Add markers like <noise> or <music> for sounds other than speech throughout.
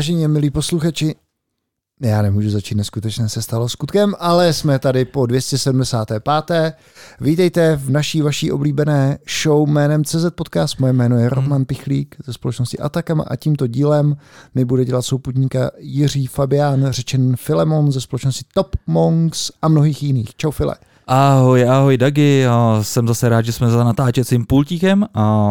Vážení milí posluchači, já nemůžu začít, neskutečně se stalo skutkem, ale jsme tady po 275. Vítejte v naší vaší oblíbené show jménem CZ Podcast. Moje jméno je Roman Pichlík ze společnosti Atakama a tímto dílem mi bude dělat souputníka Jiří Fabián, řečen Filemon ze společnosti Top Monks a mnohých jiných. Čau File. Ahoj, ahoj Dagi, jsem zase rád, že jsme za natáčecím pultíkem.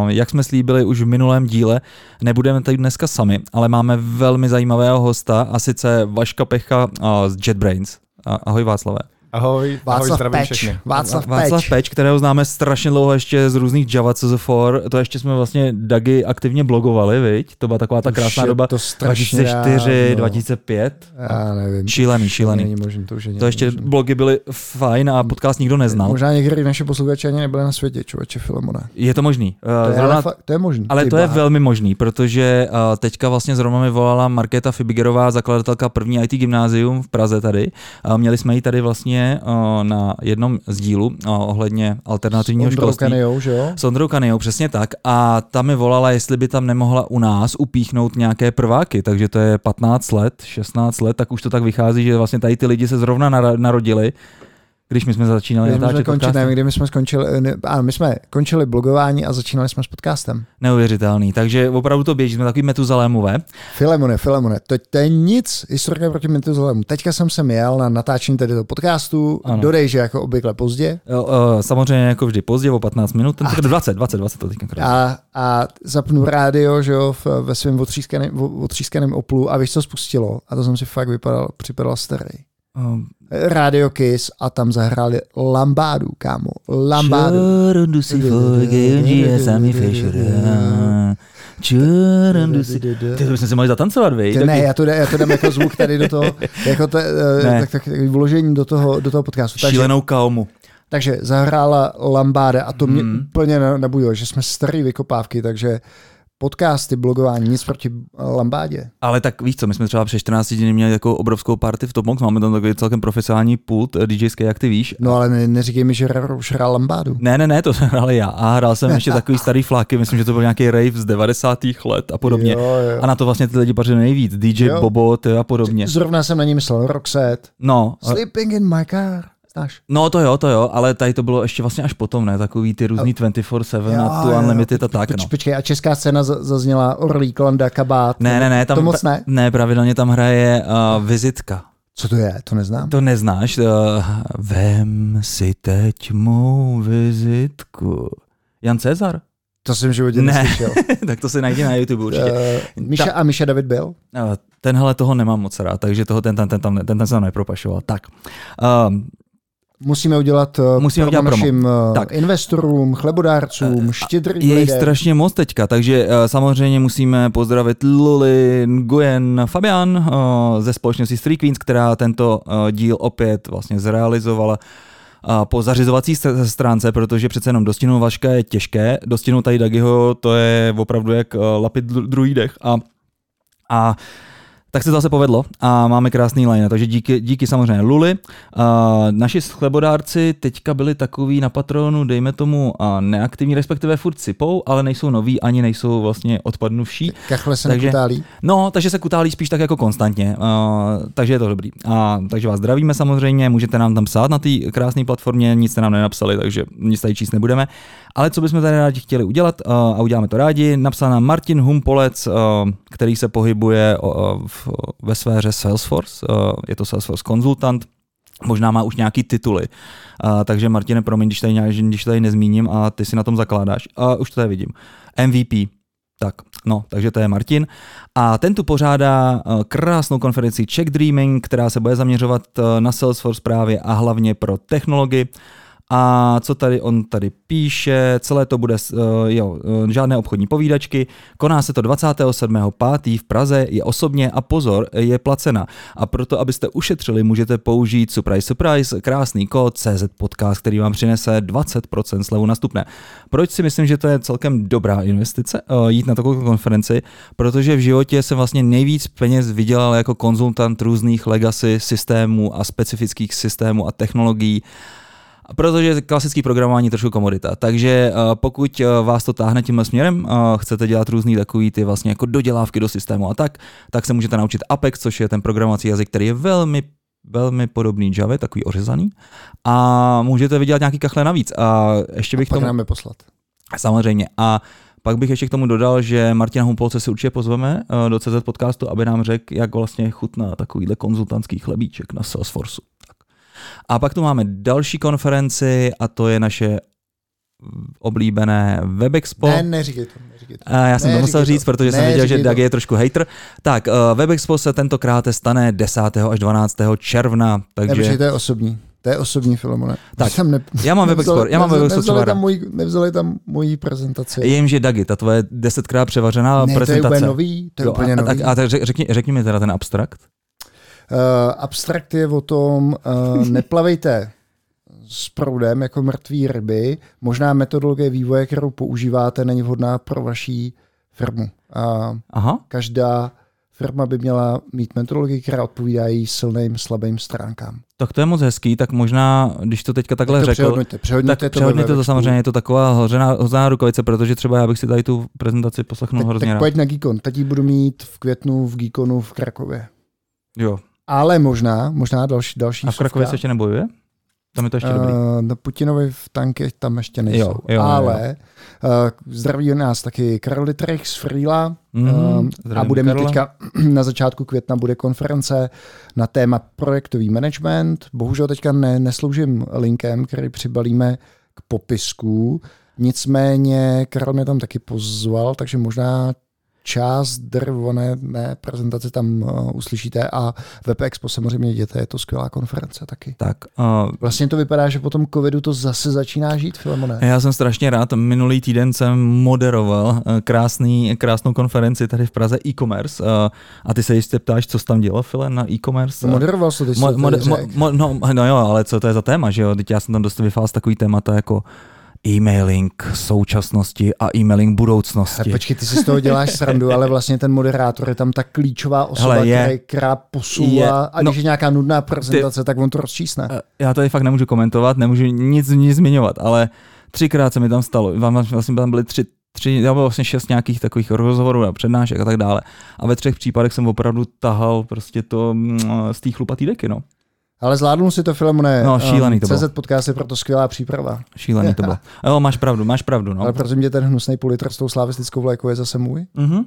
Jak jsme slíbili už v minulém díle, nebudeme tady dneska sami, ale máme velmi zajímavého hosta a sice Vaška Pecha z JetBrains. Ahoj Václave. Ahoj, Václav ahoj, Peč. Václav, Václav Peč. Peč, kterého známe strašně dlouho ještě z různých Java CZ4. To ještě jsme vlastně Dagi aktivně blogovali, viď? To byla taková ta krásná doba. to strašně 2004, dávno. 2005. Já nevím. Šílený, To šílený. Není možný, to už je To ještě možný. blogy byly fajn a podcast nikdo neznal. Možná některý naše posluchači ani nebyli na světě, člověče Filemone. Je to možný. To je, zrovna ale, fakt, to je možný. Ale to je velmi možný, protože uh, teďka vlastně zrovna mi volala Markéta Fibigerová, zakladatelka první IT gymnázium v Praze tady. Měli jsme ji tady vlastně uh, na jednom z dílů uh, ohledně alternativního S Ondrou školství. Že jo? S Ondrou Kanejou, přesně tak. A ta mi volala, jestli by tam nemohla u nás upíchnout nějaké prváky, takže to je 15 let, 16 let, tak už to tak vychází, že vlastně tady ty lidi se zrovna narodili, když my jsme začínali jsme natáčet končili, podcasty. ne, kdy my jsme skončili, ne, ano, my jsme končili blogování a začínali jsme s podcastem. Neuvěřitelný, takže opravdu to běží, jsme takový metuzalémové. Filemone, Filemone, to, to je nic historie proti Metuzalému. Teďka jsem se jel na natáčení tady toho podcastu, Ano. dodej, že jako obvykle pozdě, Jo, uh, samozřejmě jako vždy pozdě, o 15 minut, ten 20, 20, 20 to teďka krát. a, a zapnu rádio, že jo, v, ve svém otřískaném, otřískaném Oplu a víš, co spustilo? A to jsem si fakt vypadal, připadal starý. Um, Radio Kiss a tam zahráli Lambádu, kámo. Lambádu. Čorondu si. Ty to bychom si mohli zatancovat, vej? Ty, ne, já to, dám- já to dám jako zvuk tady do toho, <laughs> jako to, eh, tak, tak, tak vložení do toho, do toho podcastu. Takže, Šílenou kaumu. takže zahrála Lambáda a to mě Hmm. úplně na- nabudilo, že jsme starý vykopávky, takže podcasty, blogování, nic proti Lambádě. Ale tak víš co, my jsme třeba před 14 dny měli takovou obrovskou party v Top Monks, máme tam takový celkem profesionální pult eh, DJský, jak ty víš. No ale ne, neříkej mi, že už hrál Lambádu. Ne, ne, ne, to jsem hrál já. A hrál jsem ještě <laughs> takový starý fláky, myslím, že to byl nějaký rave z 90. let a podobně. Jo, jo. A na to vlastně ty lidi pařili nejvíc. DJ Jo. Bobo ty a podobně. Zrovna jsem na ní myslel, Roxette. No, Sleeping in my car. Znáš? No to jo, to jo, ale tady to bylo ještě vlastně až potom, ne? Takový ty různý 24-7 a tu Unlimited a tak, Poč, no. Počkej, a česká scéna za- zazněla Orlík, Landa, Kabát. Ne, ne, ne, tam, To moc ne. Ne, pravidelně tam hraje uh, vizitka. Co to je? To neznám. To neznáš? Uh, vem si teď mou vizitku. Jan Cezar? To jsem v životě Ne. neslyšel. <laughs> tak to si najdi na YouTube určitě. Uh, Míša a Míša David byl? Uh, tenhle toho nemám moc rád, takže toho ten, ten, ten, tam, ten, ten se tam nepropašoval. Tak. Um, Musíme udělat, uh, Musíme promo udělat promo. našim uh, Tak. investorům, chlebodárcům, štědrým Je jich strašně moc teďka, takže samozřejmě musíme pozdravit Luli, Nguyen, Fabian ze společnosti Street Queens, která tento díl opět vlastně zrealizovala a po zařizovací str- stránce, protože přece jenom dostihnout Vaška je těžké, dostihnout tady Dagiho to je opravdu jak lapit dru- druhý dech a, a tak se to zase povedlo a máme krásný line, takže díky, díky samozřejmě Luli. Uh, naši chlebodárci teďka byli takový na patronu, dejme tomu, uh, neaktivní, respektive furt sypou, ale nejsou noví, ani nejsou vlastně odpadnuvší. Kachle se Takže- nekutálí. No, takže se kutálí spíš tak jako konstantně, uh, takže je to dobrý. A, takže vás zdravíme samozřejmě, můžete nám tam psát na té krásné platformě, nic jste nám nenapsali, takže nic tady číst nebudeme. Ale co bychom tady rádi chtěli udělat, uh, a uděláme to rádi, napsal nám Martin Humpolec, uh, který se pohybuje uh, v, ve sféře Salesforce, uh, je to Salesforce konzultant, možná má už nějaký tituly. Uh, takže Martine, promiň, když tady, když tady nezmíním a ty si na tom zakládáš. Uh, už to tady vidím. MVP. Tak, no, takže to je Martin. A ten tu pořádá krásnou konferenci Czech Dreaming, která se bude zaměřovat na Salesforce právě a hlavně pro technologii. A co tady on tady píše, celé to bude, uh, jo, uh, žádné obchodní povídačky, koná se to 27.5. v Praze, je osobně a pozor, je placena. A proto, abyste ušetřili, můžete použít surprise surprise, krásný kód CZ Podcast, který vám přinese 20% slevu na stupné. Proč si myslím, že to je celkem dobrá investice uh, jít na takovou konferenci? Protože v životě jsem vlastně nejvíc peněz vydělal jako konzultant různých legacy systémů a specifických systémů a technologií Protože klasický programování je trošku komodita. Takže uh, pokud uh, vás to táhne tímhle směrem, uh, chcete dělat různý takový ty vlastně jako dodělávky do systému a tak, tak se můžete naučit Apex, což je ten programovací jazyk, který je velmi velmi podobný Java, takový ořezaný. A můžete vydělat nějaký kachle navíc. A ještě bych a pak tomu... nám je poslat. Samozřejmě. A pak bych ještě k tomu dodal, že Martina Humpolce si určitě pozveme do CZ podcastu, aby nám řekl, jak vlastně chutná takovýhle konzultantský chlebíček na Salesforceu. A pak tu máme další konferenci a to je naše oblíbené WebExpo. Ne, neříkej to. Neříkej to. A já jsem Ne, to musel říkej říct, protože jsem Ne, viděl, že to. Dag je trošku hater. Tak, uh, WebExpo se tentokrát stane 10. až 12. června, Ne, takže... počkej, to je osobní. To je osobní, Filemone. Tak, jsem ne, já mám WebExpo, já mám WebExpo nevzali tam, můj, nevzali tam moji prezentaci. Jím, že Dagi, ta tvoje desetkrát převařená ne, to je prezentace. úplně nový. To je Jo, úplně a, nový. a, a, tak řek- řekni, řekni mi teda ten abstrakt. Uh, abstrakt je o tom, uh, neplavejte s proudem jako mrtvý ryby. Možná metodologie vývoje, kterou používáte, není vhodná pro vaší firmu. A Aha, každá firma by měla mít metodologii, která odpovídá její silným, slabým stránkám. tak to je moc hezký, tak možná, když to teďka takhle Tak to řekl, přehodnoťte, přehodnoťte tak to, přehodně to, to samozřejmě, je to taková hozená, hozená rukavice, protože třeba já bych si tady tu prezentaci poslechnul Tak, hrozně tak rád. pojď na Geekon. Teď ji budu mít v květnu v Geekonu v Krakově. Jo. Ale možná, možná další, další A v Krakově se ještě nebojuje? Tam je to ještě dobrý. Uh, no Putinovi v tanky tam ještě nejsou. Jo, jo, jo, Ale uh, zdraví nás taky Karol Dietrich z Freela Mhm, um, a bude mít Karola. teďka <clears throat> na začátku května bude konference na téma projektový management. Bohužel teďka ne, nesloužím linkem, který přibalíme k popisku. Nicméně Karol mě tam taky pozval, takže možná část drvované mé prezentace tam uh, uslyšíte a Web Expo samozřejmě jděte, je to skvělá konference taky. Tak, uh, Vlastně to vypadá, že po tom covidu to zase začíná žít, Filemone. já jsem strašně rád. Minulý týden jsem moderoval eh, krásný, krásnou konferenci tady v Praze e-commerce. eh, A ty se jistě ptáš, co jsi tam dělal, File, na e-commerce? Moderoval jsi to, Mo, mo, mo, no, no jo, ale co to je za téma, že jo? Teď já jsem tam dost vyfál takový témata jako e-mailing současnosti a e-mailing budoucnosti. Hele, počkej, ty si z toho děláš srandu, ale vlastně ten moderátor je tam ta klíčová osoba, Hele, je. který, která posouvá Je. a No. když je nějaká nudná prezentace, tak on to rozčísne. Eh, Já tady fakt nemůžu komentovat, nemůžu nic, nic zmiňovat, ale třikrát se mi tam stalo. Vám Vlastně tam byly tři, tři, já byl vlastně šest nějakých takových rozhovorů a přednášek a tak dále. A ve třech případech jsem opravdu tahal prostě to mm, z té chlupatý deky, no. Ale zvládnul si to, Filemone. No, šílený to bylo. CZ podcast je proto skvělá příprava. Šílený to bylo. <laughs> Jo, máš pravdu, máš pravdu, no. Ale prosím tě, ten hnusný půl litr s tou slavistickou vlajkou je zase můj. Mhm.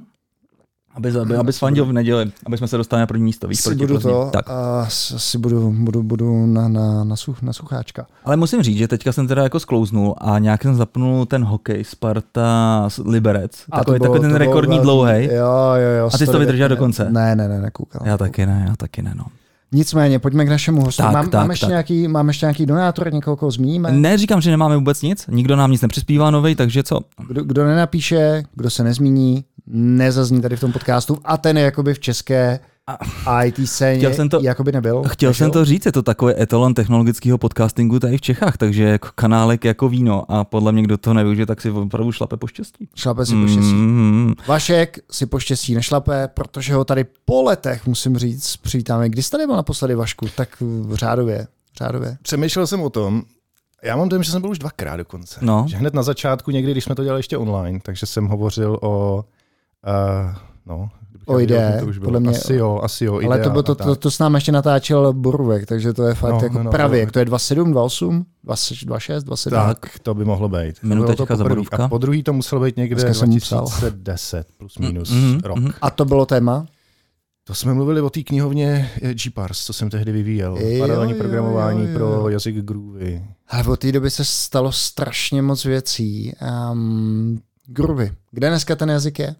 Aby, aby, aby fandil v neděli, aby jsme se dostali na první místo, víš, Si budu Plzni. to Tak. a si budu, budu, budu na, na, na, such, na sucháčka. Ale musím říct, že teďka jsem teda jako sklouznul a nějak jsem zapnul ten hokej Sparta Liberec. A Takový, to bylo- takový ten to bylo rekordní dlouhý. Jo, jo, jo. A ty jsi to vydržel do konce? Ne, ne, ne, nekoukal. Já taky ne, já taky ne, no. Nicméně, pojďme k našemu hostu. Tak, Mám, tak, mám, ještě tak. Nějaký, mám ještě nějaký donátor, někoho, koho zmíníme? Ne, říkám, že nemáme vůbec nic, nikdo nám nic nepřispívá novej, takže co? Kdo, kdo nenapíše, kdo se nezmíní, nezazní tady v tom podcastu a ten je jakoby v české IT scéně Chtěl jsem to- jakoby nebyl. Chtěl nežil. jsem to říct, je to takový etalon technologického podcastingu tady v Čechách, takže jako kanálek jako víno a podle mě, kdo to nevyužije, tak si opravdu šlape po štěstí. Šlape si poštěstí. Mm, Vašek si poštěstí nešlape, protože ho tady po letech, musím říct, přivítáme. Kdy jsi tady byl naposledy, Vašku? Tak v řádově. řádově. Přemýšlel jsem o tom, já mám dojem, že jsem byl už dvakrát dokonce. No. Že hned na začátku, někdy, když jsme to dělali ještě online, takže jsem hovořil o... Uh, no, kdybych O věděl, IDE, kdy to už bylo. podle mě- Asi jo, asi jo. Ale IDEA to, bylo, to, to, to, s námi ještě natáčel Boruvek, takže to je fakt No, jako no, no, pravěk. no. To je 27, 28, 26, 27. Tak, to by mohlo být. Minutečka za. Borůvka. A po druhý to muselo být někde Dneska jsem mu psal. 2010 plus minus Mhm, rok. mhm. A to bylo téma? To jsme mluvili o té knihovně GPars, co jsem tehdy vyvíjel. Jo, Paralelní programování jo, jo. pro jazyk Groovy. Ale od té doby se stalo strašně moc věcí. Um, Groovy. Kde dneska ten jazyk je?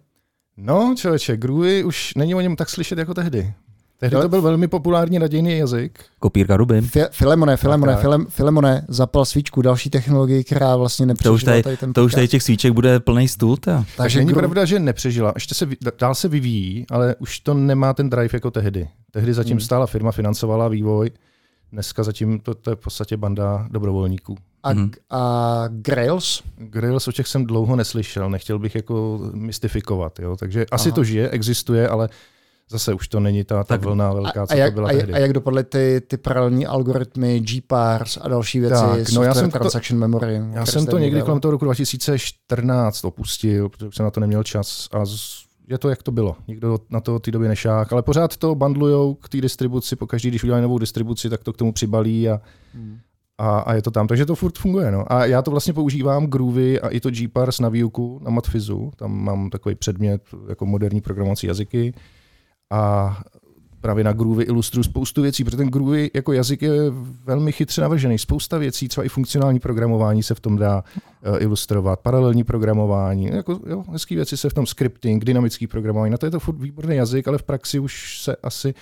No, člověče, Groovy už není o něm tak slyšet jako tehdy. Tehdy to byl velmi populární nadějný jazyk. Kopírka ruby. Fi- Filemone, Filemone. Filem, Filemone, zapal svíčku, další technologii, která vlastně nepřežila To už tady, tady ten to už tady těch svíček bude plný stůl, to. Takže není Groovy- pravda, že nepřežila. Ještě se dál se vyvíjí, ale už to nemá ten drive jako tehdy. Tehdy zatím Hmm. stála firma, financovala vývoj. Dneska zatím to, to je v podstatě banda dobrovolníků. A, Mhm. a Grails? Grails o těch jsem dlouho neslyšel, nechtěl bych jako mystifikovat. Jo? Takže asi Aha. to žije, existuje, ale zase už to není ta, ta Tak- vlna velká, A, co a, jak, to byla a, tehdy. a jak dopadly ty, ty paralelní algoritmy, GPARS a další věci, Tak, no já jsem to- transaction memory? o Já jsem to někdy kolem toho roku 2014 opustil, protože jsem na to neměl čas a z, je to, jak to bylo. Nikdo na to té době nešák, ale pořád to bandlujou k té distribuci, pokaždý, když udělají novou distribuci, tak to k tomu přibalí a, Hmm. a, a je to tam. Takže to furt funguje. No. A já to vlastně používám Groovy a i to GParse na výuku na Matfizu. Tam mám takový předmět jako moderní programovací jazyky a právě na Groovy ilustruju spoustu věcí, protože ten Groovy jako jazyk je velmi chytře navržený. Spousta věcí, třeba i funkcionální programování se v tom dá uh, ilustrovat, paralelní programování, jako, jo, hezký věci se v tom scripting, dynamický programování. Na to je to furt výborný jazyk, ale v praxi už se asi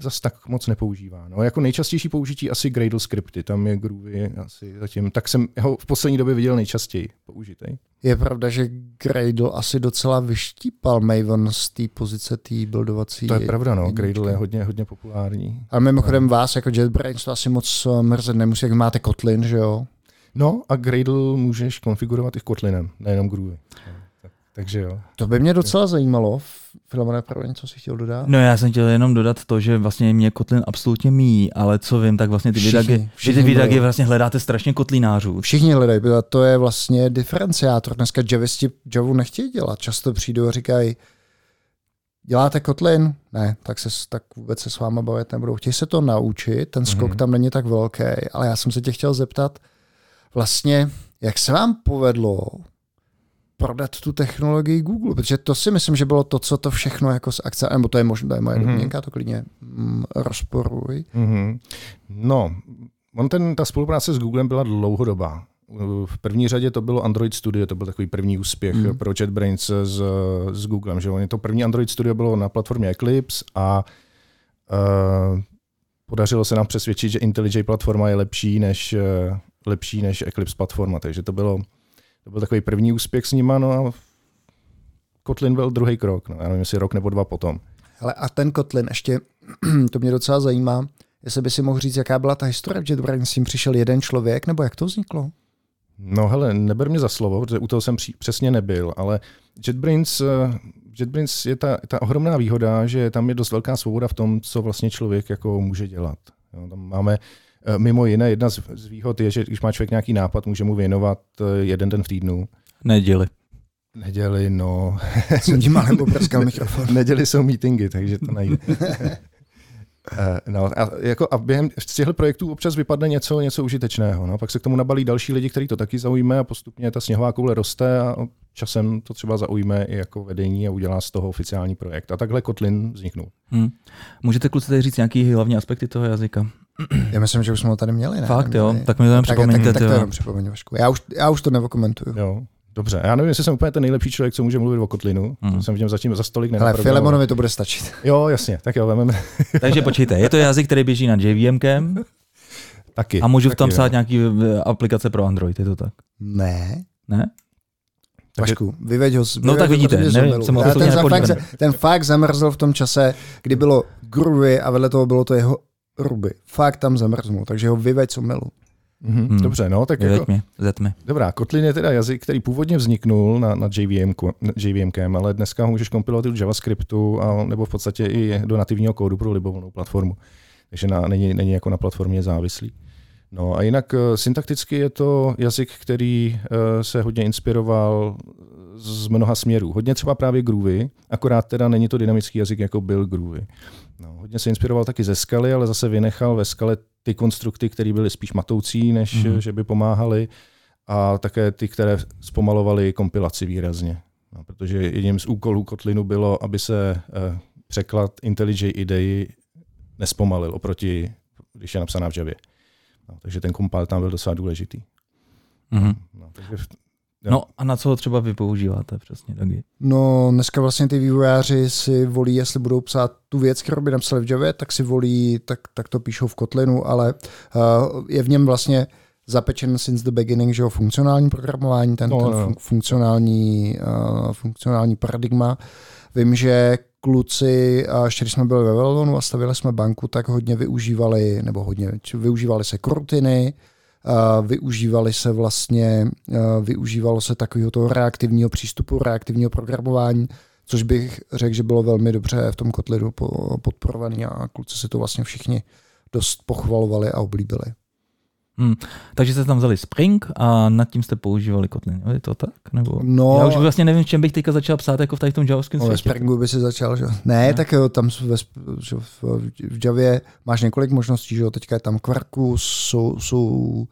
zas tak moc nepoužívá. No, jako nejčastější použití asi Gradle scripty, tam je Groovy asi zatím, tak jsem ho v poslední době viděl nejčastěji použitej. Je pravda, že Gradle asi docela vyštípal Maven z té pozice té buildovací. To je pravda, no, jedničky. Gradle je hodně, hodně populární. A mimochodem vás jako JetBrains to asi moc eh, mrzet nemusí, jak máte Kotlin, že jo? No a Gradle můžeš konfigurovat i Kotlinem, nejenom Groovy. Tak, takže jo. To by mě docela zajímalo. Filmové provedení, co si chtěl dodat? No já jsem chtěl jenom dodat to, že vlastně mě Kotlin absolutně míjí, ale co vím, tak vlastně ty Všichni, vidagy, vy všichni ty vlastně hledáte strašně kotlinářů. Všichni hledají, protože to je vlastně diferenciátor. Dneska javisti Javu nechtějí dělat. Často přijdou a říkají, děláte Kotlin? Ne, tak, se, tak vůbec se s váma bavit nebudou. Chtějí se to naučit, ten skok Mhm. tam není tak velký, ale já jsem se tě chtěl zeptat, vlastně, jak se vám povedlo prodat tu technologii Google, protože to si myslím, že bylo to, co to všechno jako z akce, nebo to je možná, to je moje Mhm. mm-hmm. domněnka, to klidně mm, rozporuj. Mm-hmm. No, on ten, ta spolupráce s Googlem byla dlouhodobá. V první řadě to bylo Android Studio, to byl takový první úspěch mm. pro JetBrains s, s Googlem. Že? Oni to první Android Studio bylo na platformě Eclipse a uh, podařilo se nám přesvědčit, že IntelliJ platforma je lepší než, uh, lepší než Eclipse platforma. Takže to, bylo, to byl takový první úspěch s nima. No a Kotlin byl druhý krok. No, já nevím, jestli rok nebo dva potom. Ale a ten Kotlin, ještě <clears throat> to mě docela zajímá, jestli by si mohl říct, jaká byla ta historie v JetBrains, s tím přišel jeden člověk, nebo jak to vzniklo? No hele, neber mě za slovo, protože u toho jsem přesně nebyl, ale JetBrains, eh, JetBrains je ta, ta ohromná výhoda, že tam je dost velká svoboda v tom, co vlastně člověk jako může dělat. Jo, tam máme eh, mimo jiné, jedna z, výhod je, že když má člověk nějaký nápad, může mu věnovat eh, jeden den v týdnu. Neděli. Neděli, no, <laughs> Jsem tím malem poprskal mikrofon. neděli jsou meetingy, takže to nejde. <laughs> Eh, No a, jako a během z těchto projektů občas vypadne něco, něco užitečného. No. Pak se k tomu nabalí další lidi, kteří to taky zaujme a postupně ta sněhová koule roste a časem to třeba zaujme i jako vedení a udělá z toho oficiální projekt. A takhle Kotlin vzniknul. Hm. Můžete kluci tady říct nějaký hlavní aspekty toho jazyka? <clears throat> Já myslím, že už jsme ho tady měli, ne? Fakt jo, Neměli. tak mi to jenom tak, připomeňte. tak, tak, to jo. jenom připomeň, Vašku. Já už, já už to nevokomentuju. Jo. Dobře, já nevím, jestli jsem úplně ten nejlepší člověk, co může mluvit o Kotlinu. Mm. Jsem v něm zatím za stolik Ale. Filemonovi to bude stačit. <laughs> Jo, jasně, tak jo, vememe <laughs> Takže počkejte, je to jazyk, který běží nad JVMkem <laughs> taky. a můžu v taky, tom jo. psát nějaký eh, aplikace pro Android, je to tak? Ne. Ne? Vašku, vyveď ho. z- No tak ho vidíte, nevím, jsem ten, fakt, ten fakt zamrzl v tom čase, kdy bylo Groovy a vedle toho bylo to jeho Ruby. Fakt tam zamrznul, takže ho vyveď z omylu. Mhm, Hmm. Dobře, no, tak jako, Vyveď mě, zetmi. Dobrá, Kotlin je teda jazyk, který původně vzniknul na, na JVM, JVMkem, ale dneska ho můžeš kompilovat i do JavaScriptu a, nebo v podstatě i do nativního kódu pro libovolnou platformu. Takže na, není, není jako na platformě závislý. No a jinak eh, syntakticky je to jazyk, který eh, se hodně inspiroval z mnoha směrů. Hodně třeba právě Groovy, akorát teda není to dynamický jazyk, jako byl Groovy. No, hodně se inspiroval taky ze skaly, ale zase vynechal ve skale ty konstrukty, které byly spíš matoucí, než Mhm. mm-hmm. že by pomáhaly a také ty, které zpomalovaly kompilaci výrazně. No, protože jedním z úkolů Kotlinu bylo, aby se eh, překlad IntelliJ IDEI nespomalil oproti, když je napsaná v Javě. No, takže ten kompil tam byl docela důležitý. Mhm. No, takže Jo. No a na co ho třeba vy používáte přesně taky? No, dneska vlastně ty vývojáři si volí, jestli budou psát tu věc, kterou by napsali v Javě, tak si volí, tak, tak to píšou v Kotlinu, ale uh, je v něm vlastně zapečen since the beginning, že jo, funkcionální programování, ten, No, ten no. fun, funkcionální, uh, funkcionální paradigma. Vím, že kluci, a ještě když jsme byli ve Velvonu a stavili jsme banku, tak hodně využívali, nebo hodně, využívali se korutiny, využívali se vlastně, využívalo se takového toho reaktivního přístupu, reaktivního programování, což bych řekl, že bylo velmi dobře v tom Kotlinu podporovaný a kluci si to vlastně všichni dost pochvalovali a oblíbili. Hmm. Takže jste tam vzali Spring a nad tím jste používali Kotlin, je to tak? Nebo... No, Já už vlastně nevím, čem bych teďka začal psát jako v tady tom javském no, světě. Ve Springu by si začal, že? Ne, ne. tak jo, tam ve, že v, v Javě máš několik možností, že jo, teďka je tam Quarkus, jsou, jsou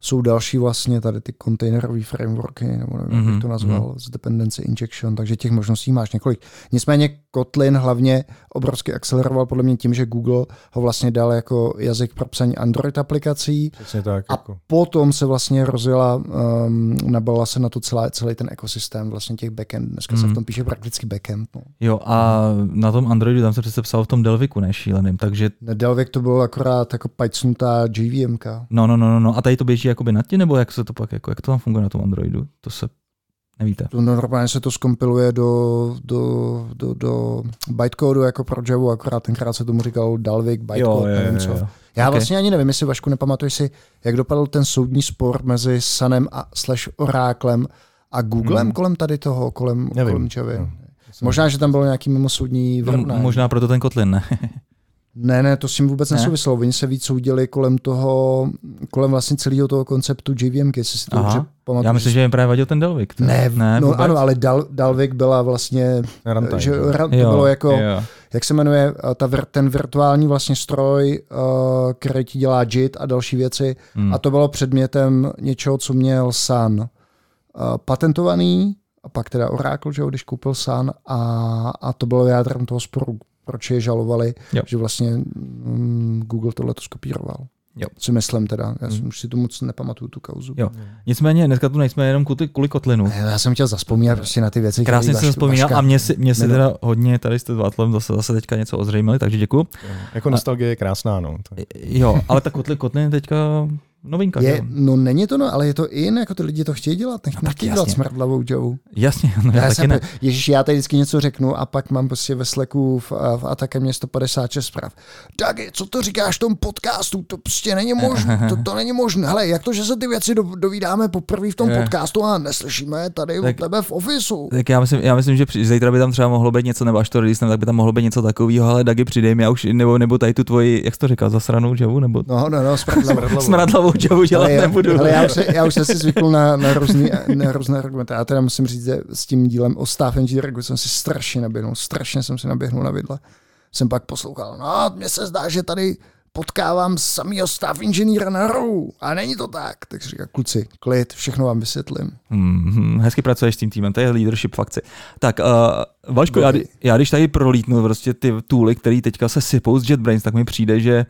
jsou další vlastně tady ty kontejnerové frameworky, nebo nevím, mm-hmm. jak bych to mhm, nazval, mm-hmm. z dependency injection, takže těch možností máš několik. Nicméně Kotlin hlavně obrovsky acceleroval podle mě tím, že Google ho vlastně dal jako jazyk pro psaní Android aplikací Přesně tak, a jako. potom se vlastně rozjela, um, nabalila se na to celá, celý ten ekosystém vlastně těch backend. Dneska mm. se v mhm. tom píše prakticky backend. No. Jo a na tom Androidu tam se přece psal v tom Delviku, ne šíleným, takže... Ne, Delvik to bylo akorát jako pajcnutá JVMK. No, no, no, no, no, a tady to běží jakoby nad tím, nebo jak se to pak, jako, jak to tam funguje na tom Androidu? To se nevíte. To normálně se to skompiluje do, do, do, do bytecodu jako pro Java, akorát tenkrát se tomu říkal Dalvik, bytecode, jo, nevím co. Jo, jo. Já okay. vlastně ani nevím, jestli Vašku nepamatuješ si, jak dopadl ten soudní spor mezi Sanem a slash Oráklem a Googlem hmm. kolem tady toho, kolem, nevím. kolem Javy. No. Možná, že tam bylo nějaký mimosoudní. No, možná proto ten Kotlin, ne? <laughs> Ne, ne, to s tím vůbec ne? nesouviselo. Oni se víc soudili kolem toho, kolem vlastně celého toho konceptu JVM, jestli si to dobře pamatuju. Já myslím, že jim právě vadil ten Dalvik. To... Ne, ne, no vůbec? ano, ale Dal, Dalvik byla vlastně, Runtime, že to jo, bylo jako, jo. jak se jmenuje, ta, ten virtuální vlastně stroj, který ti dělá JIT a další věci. Hmm. A to bylo předmětem něčeho, co měl Sun patentovaný, a pak teda Oracle, že když koupil Sun a, a to bylo jádrem toho sporu proč je žalovali, jo. že vlastně mm, Google tohle to skopíroval. Jo. Si myslím teda, já hmm. už si to moc nepamatuju tu kauzu. Jo. Nicméně dneska tu nejsme jenom kvůli, kvůli kotlinu. Já jsem chtěl zaspomínat prostě na ty věci. Krásně jsem vzpomínal a mě si, mě si teda hodně tady jste Vátlem zase, zase teďka něco ozřejmili, takže děkuji. Jako nostalgie je krásná, no. Jo, ale ta kotlin, kotlin teďka novinka. Je, no není to, no, ale je to in, jako ty lidi to chtějí dělat, nech, no, nechtějí dělat smrdlavou Joe. Jasně, <laughs> no já, já taky ne. Ježíš, já tady vždycky něco řeknu a pak mám prostě ve sleku v, v Atakem mě 156 zpráv. Dagi, co to říkáš v tom podcastu? To prostě není možné, to, to není možné. Hele, jak to, že se ty věci do, dovídáme poprvé v tom podcastu a neslyšíme tady tak, u tebe v ofisu? Tak já myslím, já myslím, že zítra by tam třeba mohlo být něco, nebo až to release, tak by tam mohlo být něco takového, ale Dagi přidej mi, já už, nebo, nebo tady tu tvoji, jak jsi to říkal, zasranou Joe, nebo? No, no, no, smradlavou, <laughs> smradlavou Joe dělat ale já, nebudu. Ale já už, se, já už jsem si zvykl na, na, různý, na různé argumenty. Já teda musím říct, že s tím dílem o staff engineeringu jsem si strašně naběhnul. Strašně jsem si naběhnul na vidle. Jsem pak poslouchal, no, mně se zdá, že tady potkávám samýho staff inženýra na rohu. A není to tak. Tak říká, kluci, klid, všechno vám vysvětlím. Mm-hmm, hezky pracuješ s tím týmem, to je leadership fakci. Tak, uh, Vašku, já, já, když tady prolítnu prostě ty tooly, které teďka se sypou z JetBrains, tak mi přijde, že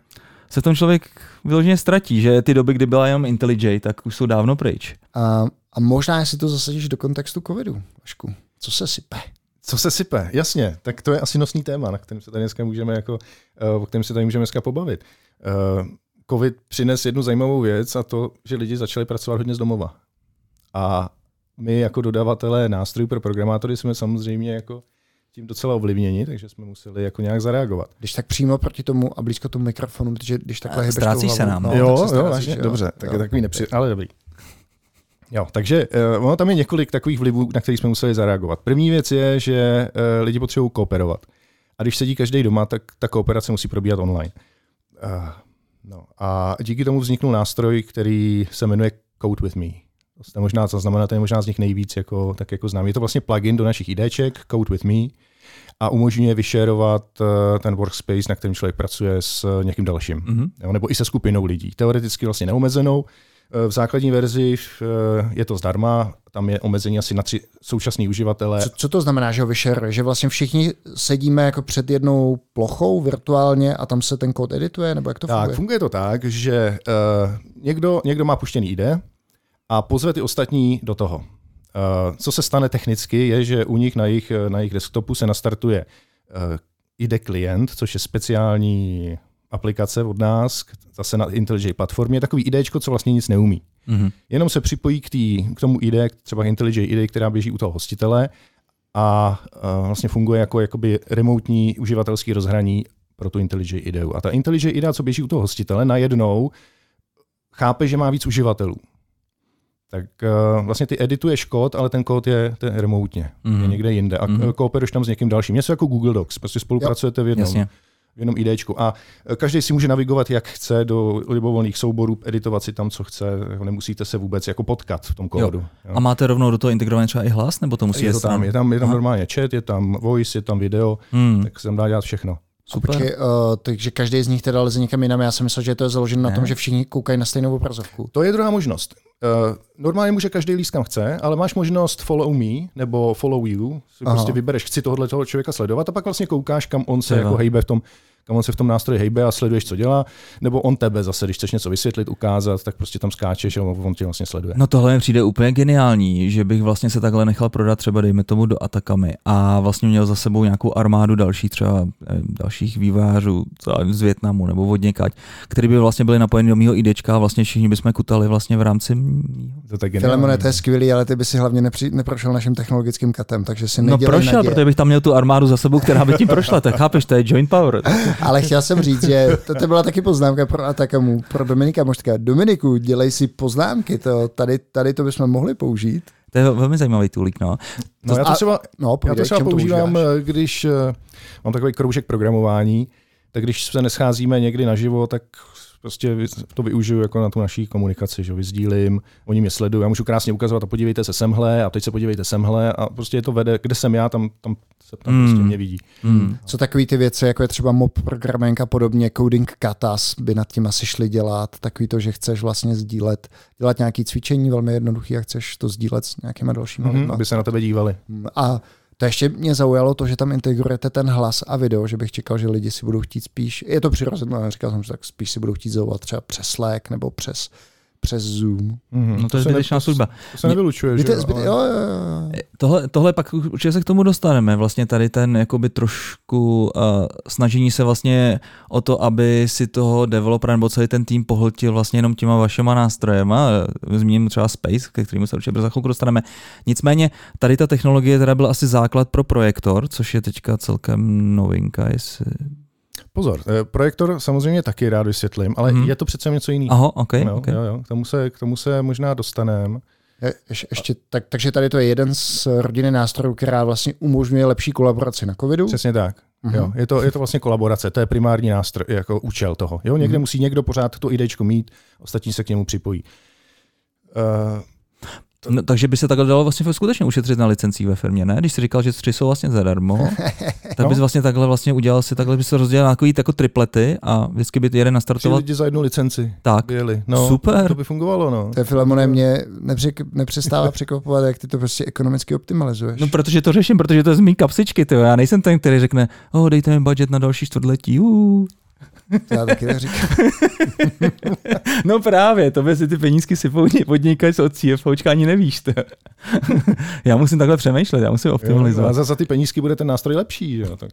se v tom člověk vyloženě ztratí, že ty doby, kdy byla jenom IntelliJ, tak už jsou dávno pryč. A, a možná, jestli to zasadíš do kontextu covidu, Vašku, co se sype? Co se sype, jasně, tak to je asi nosný téma, na kterém se tady dneska můžeme jako, eh, o kterém se tady můžeme dneska pobavit. Eh, Covid přines jednu zajímavou věc a to, že lidi začali pracovat hodně z domova. A my jako dodavatelé nástrojů pro programátory jsme samozřejmě jako tím docela ovlivněni, takže jsme museli jako nějak zareagovat. Když tak přímo proti tomu a blízko tomu mikrofonu, protože když takhle hybeš Ztrácí se nám. No, jo, se jo, vlastně, dobře, tak jo. je takový nepři... ale dobrý. Jo, takže uh, ono tam je několik takových vlivů, na kterých jsme museli zareagovat. První věc je, že uh, lidi potřebují kooperovat. A když sedí každý doma, tak ta kooperace musí probíhat online. Uh, no. A díky tomu vzniknul nástroj, který se jmenuje Code with Me. To jste možná zaznamenáte, je možná z nich nejvíc jako, tak jako znám. Je to vlastně plugin do našich IDček, Code with Me, a umožňuje vyšerovat eh, ten workspace, na kterém člověk pracuje s někým dalším. Mm-hmm. Jo, nebo i se skupinou lidí. Teoreticky vlastně neomezenou. Eh, v základní verzi eh, je to zdarma, tam je omezení asi na tři současní uživatele. Co, co to znamená, že ho vyšeruje? Že vlastně všichni sedíme jako před jednou plochou virtuálně a tam se ten kód edituje, nebo jak to tak, funguje? funguje to tak, že uh, někdo, někdo má puštěný ID a pozve ty ostatní do toho. Co se stane technicky, je, že u nich na jejich, na jejich desktopu se nastartuje uh, ID klient, což je speciální aplikace od nás, zase na IntelliJ platformě, takový ID, co vlastně nic neumí. Mm-hmm. Jenom se připojí k, tý, k tomu ID, třeba IntelliJ ID, která běží u toho hostitele a uh, vlastně funguje jako jakoby remotní uživatelský rozhraní pro tu IntelliJ ideu. A ta IntelliJ idea, co běží u toho hostitele, najednou chápe, že má víc uživatelů. Tak uh, vlastně ty edituješ kód, ale ten kód je, ten je remotně, mm. je Mhm. někde jinde a Mhm. mm. kooperuješ tam s někým dalším. Něco jako Google Docs, prostě spolupracujete v jednom, Jasně. v jednom IDčku. A eh, každý si může navigovat, jak chce, do libovolných souborů, editovat si tam, co chce, jako nemusíte se vůbec jako potkat v tom kódu. Jo. A máte rovnou do toho integrovaný třeba i hlas, nebo to musí je to tam, je tam, je tam Aha. normálně chat, je tam voice, je tam video, Hmm. tak se tam dá dělat všechno. Super. Počkej, uh, takže každý z nich teda leze někam jinam. Já jsem myslel, že to je založeno na tom, že všichni koukají na stejnou obrazovku. To je druhá možnost. Uh, normálně může každý líst kam chce, ale máš možnost follow me nebo follow you. Si Aha. prostě vybereš, chci tohle toho člověka sledovat a pak vlastně koukáš, kam on se jako hejbe v tom, kam on se v tom nástroji hejbe a sleduješ, co dělá, nebo on tebe zase, když chceš něco vysvětlit, ukázat, tak prostě tam skáčeš a on tě vlastně sleduje. No tohle mi přijde úplně geniální, že bych vlastně se takhle nechal prodat třeba dejme tomu do Atakamy a vlastně měl za sebou nějakou armádu dalších třeba nevím, dalších vývářů z Větnamu nebo od někať, který by vlastně byli napojeni do mýho IDčka a vlastně všichni bychom kutali vlastně v rámci mýho. To je tak Filemone, to je skvělý, ale ty by si hlavně nepři, neprošel naším technologickým katem, takže si No prošel, naděje. protože bych tam měl tu armádu za sebou, která by tím prošla, tak chápeš, to je joint power. <laughs> Ale chtěl jsem říct, že to, to byla taky poznámka pro Atakamu, pro Dominika Moštka. Dominiku, dělej si poznámky, to, tady, tady to bychom mohli použít. To je velmi zajímavý toolik, no. No, já to a- třeba, No, já povídej, to k třeba to používám, používáš? eh, když eh, mám takový kroužek programování, tak když se nescházíme někdy naživo, tak prostě to využiju jako na tu naší komunikaci, že jo, vyzdílím, oni mě sledují, já můžu krásně ukazovat a podívejte se semhle a teď se podívejte semhle a prostě je to vede, kde jsem já, tam, tam se tam Hmm. prostě mě vidí. Hmm. Co takový ty věci, jako je třeba mob programming a podobně, coding katas by nad tím asi šli dělat, takový to, že chceš vlastně sdílet, dělat nějaký cvičení velmi jednoduchý a chceš to sdílet s nějakýma dalšími Mhm, lidma. aby se na tebe dívali. A to ještě mě zaujalo to, že tam integrujete ten hlas a video, že bych čekal, že lidi si budou chtít spíš, je to přirozené, ale říkal jsem, že tak spíš si budou chtít zavolat třeba přes Slack nebo přes, přes Zoom. Mhm. No to je zbytečná služba. To se nevylučuje, že Víte, zbyt, ale- jo, jo, jo. Tohle, tohle pak určitě se k tomu dostaneme. Vlastně tady ten jakoby trošku uh, snažení se vlastně o to, aby si toho developera nebo celý ten tým pohltil vlastně jenom těma vašema nástrojema. Zmíním třeba Space, ke kterému se určitě brzo za chvilku dostaneme. Nicméně tady ta technologie teda byl asi základ pro projektor, což je teďka celkem novinka. Jestli... Pozor, eh, projektor samozřejmě taky rád vysvětlím, ale Mhm. je to přece něco jiného. Aha, OK. no, okay. jo, jo, k tomu se, k tomu se možná dostaneme. Je, ješ- ještě, tak, takže tady to je jeden z rodiny nástrojů, která vlastně umožňuje lepší kolaboraci na covidu. Přesně tak. Mhm. Jo, je, to, je to vlastně kolaborace, to je primární nástroj, jako účel toho. Jo, někde Mhm. musí někdo pořád to idečko mít, ostatní se k němu připojí. Uh, No, takže by se takhle dalo vlastně skutečně ušetřit na licencích ve firmě, ne? Když jsi říkal, že tři jsou vlastně zadarmo, <laughs> tak No. bys vlastně takhle vlastně udělal si takhle, bys se rozdělil na takový jako triplety a vždycky by jeden tři nastartoval. lidi za jednu licenci Tak. byli. No, Super. To by fungovalo, no. To je Filemone, mě nepřek, nepřestává překvapovat, jak ty to prostě ekonomicky optimalizuješ. No protože to řeším, protože to je z mý kapsičky, tyjo. já nejsem ten, který řekne, oh, dejte mi budget na další čtvrtletí, uh. To já taky tak říkám. <laughs> No právě, to by si ty penízky sypou podnikač od CFOčka ani nevíš. To. <laughs> já musím takhle přemýšlet, já musím Jo, a optimalizovat. za, za ty penízky bude ten nástroj lepší. Jo, tak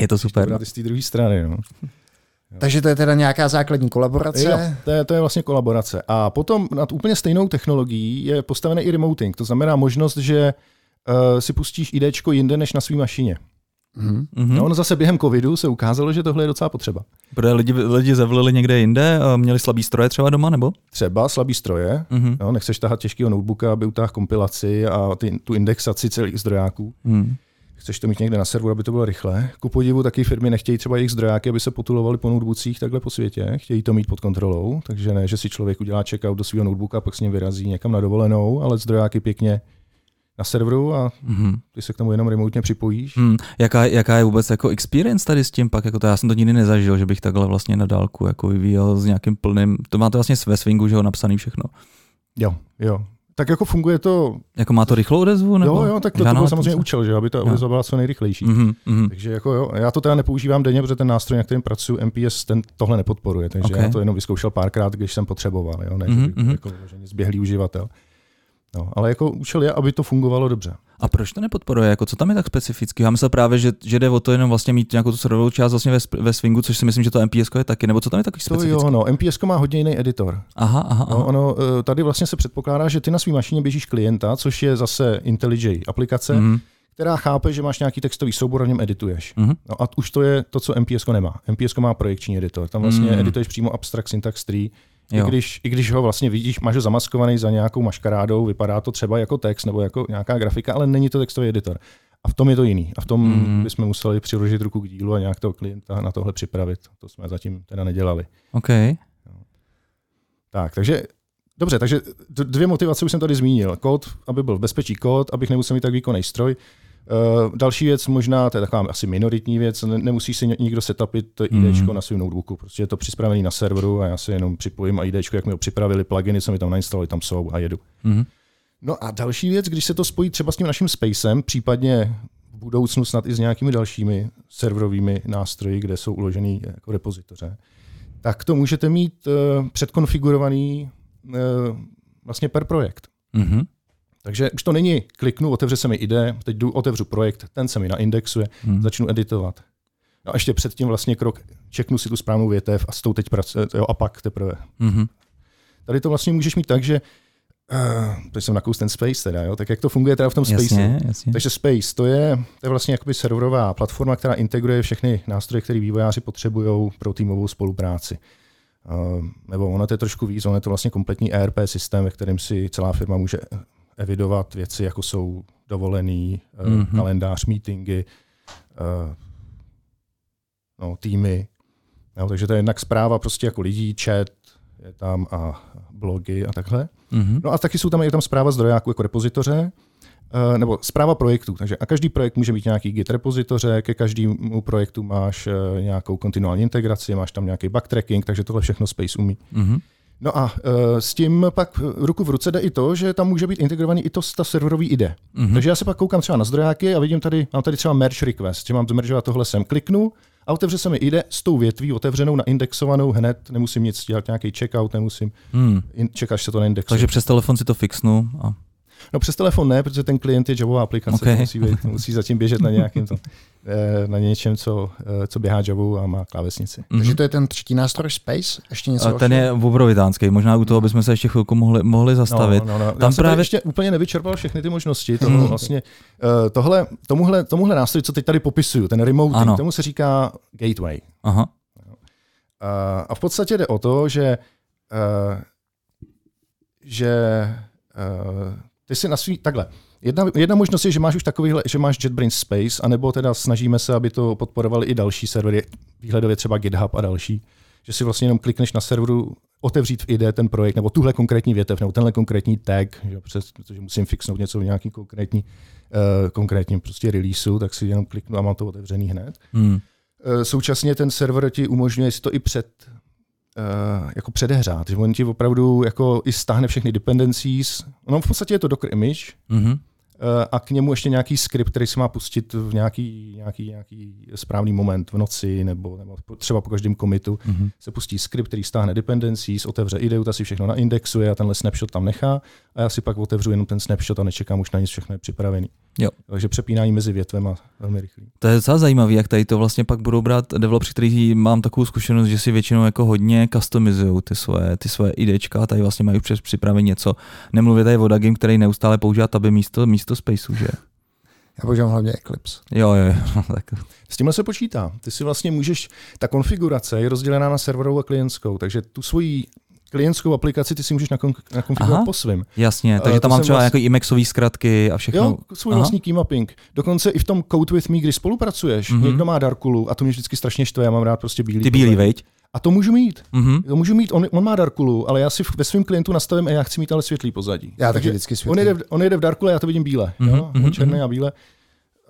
Je to super. i z té druhé strany. No. Takže to je teda nějaká základní kolaborace. Jo, to, je, to je vlastně kolaborace. A potom nad úplně stejnou technologií je postavený i remoting. To znamená možnost, že uh, si pustíš IDčko jinde než na své mašině. Mhm. Mhm. No, ono zase během covidu se ukázalo, že tohle je docela potřeba. Protože lidi, lidi zavlili někde jinde, a měli slabý stroje třeba doma, nebo? Třeba slabý stroje, Mhm. no, nechceš tahat těžkého notebooka, aby utáhl kompilaci a ty, tu indexaci celých zdrojáků. Mhm. Chceš to mít někde na serveru, aby to bylo rychle. Ku podivu taky firmy nechtějí třeba jejich zdrojáky, aby se potulovali po notebookcích takhle po světě. Chtějí to mít pod kontrolou, takže ne, že si člověk udělá checkout do svého notebooka a pak s ním vyrazí někam na dovolenou, ale zdrojáky pěkně na serveru a Mhm. ty se k tomu jenom remotně připojíš. Hmm. Jaká, jaká je vůbec jako experience tady s tím pak? Jako to, já jsem to nikdy nezažil, že bych takhle vlastně na dálku jako vyvíjel s nějakým plným, to máte vlastně ve swingu, že jo, napsaný všechno. Jo, jo. Tak jako funguje to, Jako má to rychlou odezvu? Nebo jo, jo, tak to, to byl samozřejmě účel, že aby ta odezva byla co nejrychlejší. Mhm, mhm. Takže jako jo, já to teda nepoužívám denně, protože ten nástroj, na kterém pracuji, MPS, ten tohle nepodporuje, takže Ok. okay. já to jenom vyzkoušel párkrát, když jsem potřeboval, jo, ne, Mhm, že mhm. jako vyloženě zběhlý uživatel. No, ale jako účel je, aby to fungovalo dobře. A proč to nepodporuje? Jako, co tam je tak specificky? Já myslel právě, že, že jde o to jenom vlastně mít nějakou tu serverovou část vlastně ve, ve swingu, což si myslím, že to MPS je taky, nebo co tam je takový To specifický? jo, no, MPS má hodně jiný editor. Aha, aha, aha. No, ono, eh, tady vlastně se předpokládá, že ty na své mašině běžíš klienta, což je zase IntelliJ aplikace, mm. Mhm, která chápe, že máš nějaký textový soubor a v něm edituješ. mhm. No a už to je to, co MPS nemá. MPS má projekční editor. Tam vlastně Mm. mm. edituješ přímo abstract syntax tree, I když, I když ho vlastně vidíš, máš ho zamaskovaný za nějakou maškarádou, vypadá to třeba jako text nebo jako nějaká grafika, ale není to textový editor. A v tom je to jiný. A v tom mm. bychom museli přiložit ruku k dílu a nějak toho klienta na tohle připravit. To jsme zatím teda nedělali. OK. Tak, takže dobře, takže dvě motivace už jsem tady zmínil. Kód, aby byl v bezpečí kód, abych nemusel mít tak výkonný stroj. Uh, další věc, možná, to je taková asi minoritní věc, ne, nemusí si nikdo setupit ID mm. na svém notebooku. Prostě je to připravený na serveru a já si jenom připojím ID, jak mi ho připravili, pluginy, co mi tam nainstalovali, tam jsou a jedu. Mm. No a další věc, když se to spojí třeba s tím naším spacem, případně v budoucnu snad i s nějakými dalšími serverovými nástroji, kde jsou uložený jako repozitoře, tak to můžete mít uh, předkonfigurovaný uh, vlastně per projekt. Mm-hmm. Takže už to není kliknu, otevře se mi ide, teď jdu, otevřu projekt, ten se mi naindexuje, mm. začnu editovat. No a ještě předtím vlastně krok, čeknu si tu správnou větev a s tou teď pracuje, jo, a pak teprve. Mm-hmm. Tady to vlastně můžeš mít tak, že Uh, to jsem nakous ten Space teda, jo? tak jak to funguje teda v tom Space? Jasně, jasně. Takže Space, to je, to je vlastně jakoby serverová platforma, která integruje všechny nástroje, které vývojáři potřebují pro týmovou spolupráci. Uh, nebo ono to je trošku víc, ono je to vlastně kompletní ERP systém, ve kterém si celá firma může evidovat věci, jako jsou dovolený, mm-hmm. kalendář, meetingy, uh, no, týmy. Jo, takže to je jednak zpráva prostě jako lidí, chat, je tam a blogy a takhle. Mm-hmm. No a taky jsou tam, je tam zpráva zdrojáků jako repozitoře, uh, nebo zpráva projektů. Takže a každý projekt může mít nějaký Git repozitoře, ke každému projektu máš nějakou kontinuální integraci, máš tam nějaký backtracking, takže tohle všechno Space umí. Mm-hmm. No a uh, s tím pak ruku v ruce jde i to, že tam může být integrovaný i to ta serverový ide. Mm-hmm. Takže já se pak koukám třeba na zdrojáky a vidím tady, mám tady třeba merge request, že mám zmeržovat tohle sem, kliknu a otevře se mi ide s tou větví otevřenou, naindexovanou hned, nemusím nic dělat, nějaký checkout, nemusím, hmm. čekat, až se to naindexuje. Takže přes telefon si to fixnu a No přes telefon ne, protože ten klient je Javová aplikace, okay. musí, být, musí zatím běžet na nějakém to, eh, na něčem, co, eh, co běhá Javu a má klávesnici. Mm-hmm. Takže to je ten třetí nástroj Space? Ještě něco a ten je obrovitánský, možná u toho bychom se ještě chvilku mohli, mohli zastavit. No, no, no. Tam právě ještě úplně nevyčerpal všechny ty možnosti. Toho, hmm. vlastně, uh, tohle, tomuhle, tomuhle nástroj, co teď tady popisuju, ten remote, tomu se říká gateway. Aha. A v podstatě jde o to, že že ty si na svý, takhle, Jedna, jedna možnost je, že máš už takovýhle, že máš JetBrains Space, anebo teda snažíme se, aby to podporovali i další servery, výhledově třeba GitHub a další, že si vlastně jenom klikneš na serveru, otevřít v IDE ten projekt, nebo tuhle konkrétní větev, nebo tenhle konkrétní tag, že přes, protože musím fixnout něco v nějaký konkrétní, uh, konkrétním prostě releaseu, tak si jenom kliknu a mám to otevřený hned. Hmm. Uh, současně ten server ti umožňuje si to i před uh, jako předehrát, že on ti opravdu jako i stáhne všechny dependencies. No v podstatě je to Docker image, mm-hmm. Eh, a k němu ještě nějaký skript, který se má pustit v nějaký, nějaký, nějaký správný moment v noci nebo, nebo třeba po každém komitu mm-hmm. se pustí skript, který stáhne dependencies, otevře ideu, ta si všechno naindexuje a tenhle snapshot tam nechá a já si pak otevřu jenom ten snapshot a nečekám už na nic, všechno je připravený. Jo. Takže přepínání mezi větvema velmi rychlý. To je docela zajímavé, jak tady to vlastně pak budou brát developři, kteří mám takovou zkušenost, že si většinou jako hodně customizují ty svoje, ty svoje idečka, tady vlastně mají přes připravit něco. Nemluvě tady o Dagim, který neustále používá taby místo, místo Spaceu, že? Já používám hlavně Eclipse. Jo, jo, jo. <laughs> tak. S tímhle se počítá. Ty si vlastně můžeš, ta konfigurace je rozdělená na serverovou a klientskou, takže tu svoji klientskou aplikaci ty si můžeš nakonfigurovat po svým. Jasně, takže tam mám třeba vlastně... jako IMEXové zkratky a všechno. Jo, svůj Aha. vlastní key mapping. Dokonce i v tom Code with Me, když spolupracuješ, mm-hmm. někdo má Darkulu a to mě vždycky strašně štve, já mám rád prostě bílý. Ty bílý, veď? A to můžu mít. Mm-hmm. To můžu mít. On, on má Darkulu, ale já si ve svém klientu nastavím a já chci mít ale světlý pozadí. Já taky vždycky světlý. On jede, on jede v Darkule, já to vidím bíle. Mm-hmm. Jo? Mm-hmm. Černé a bílé.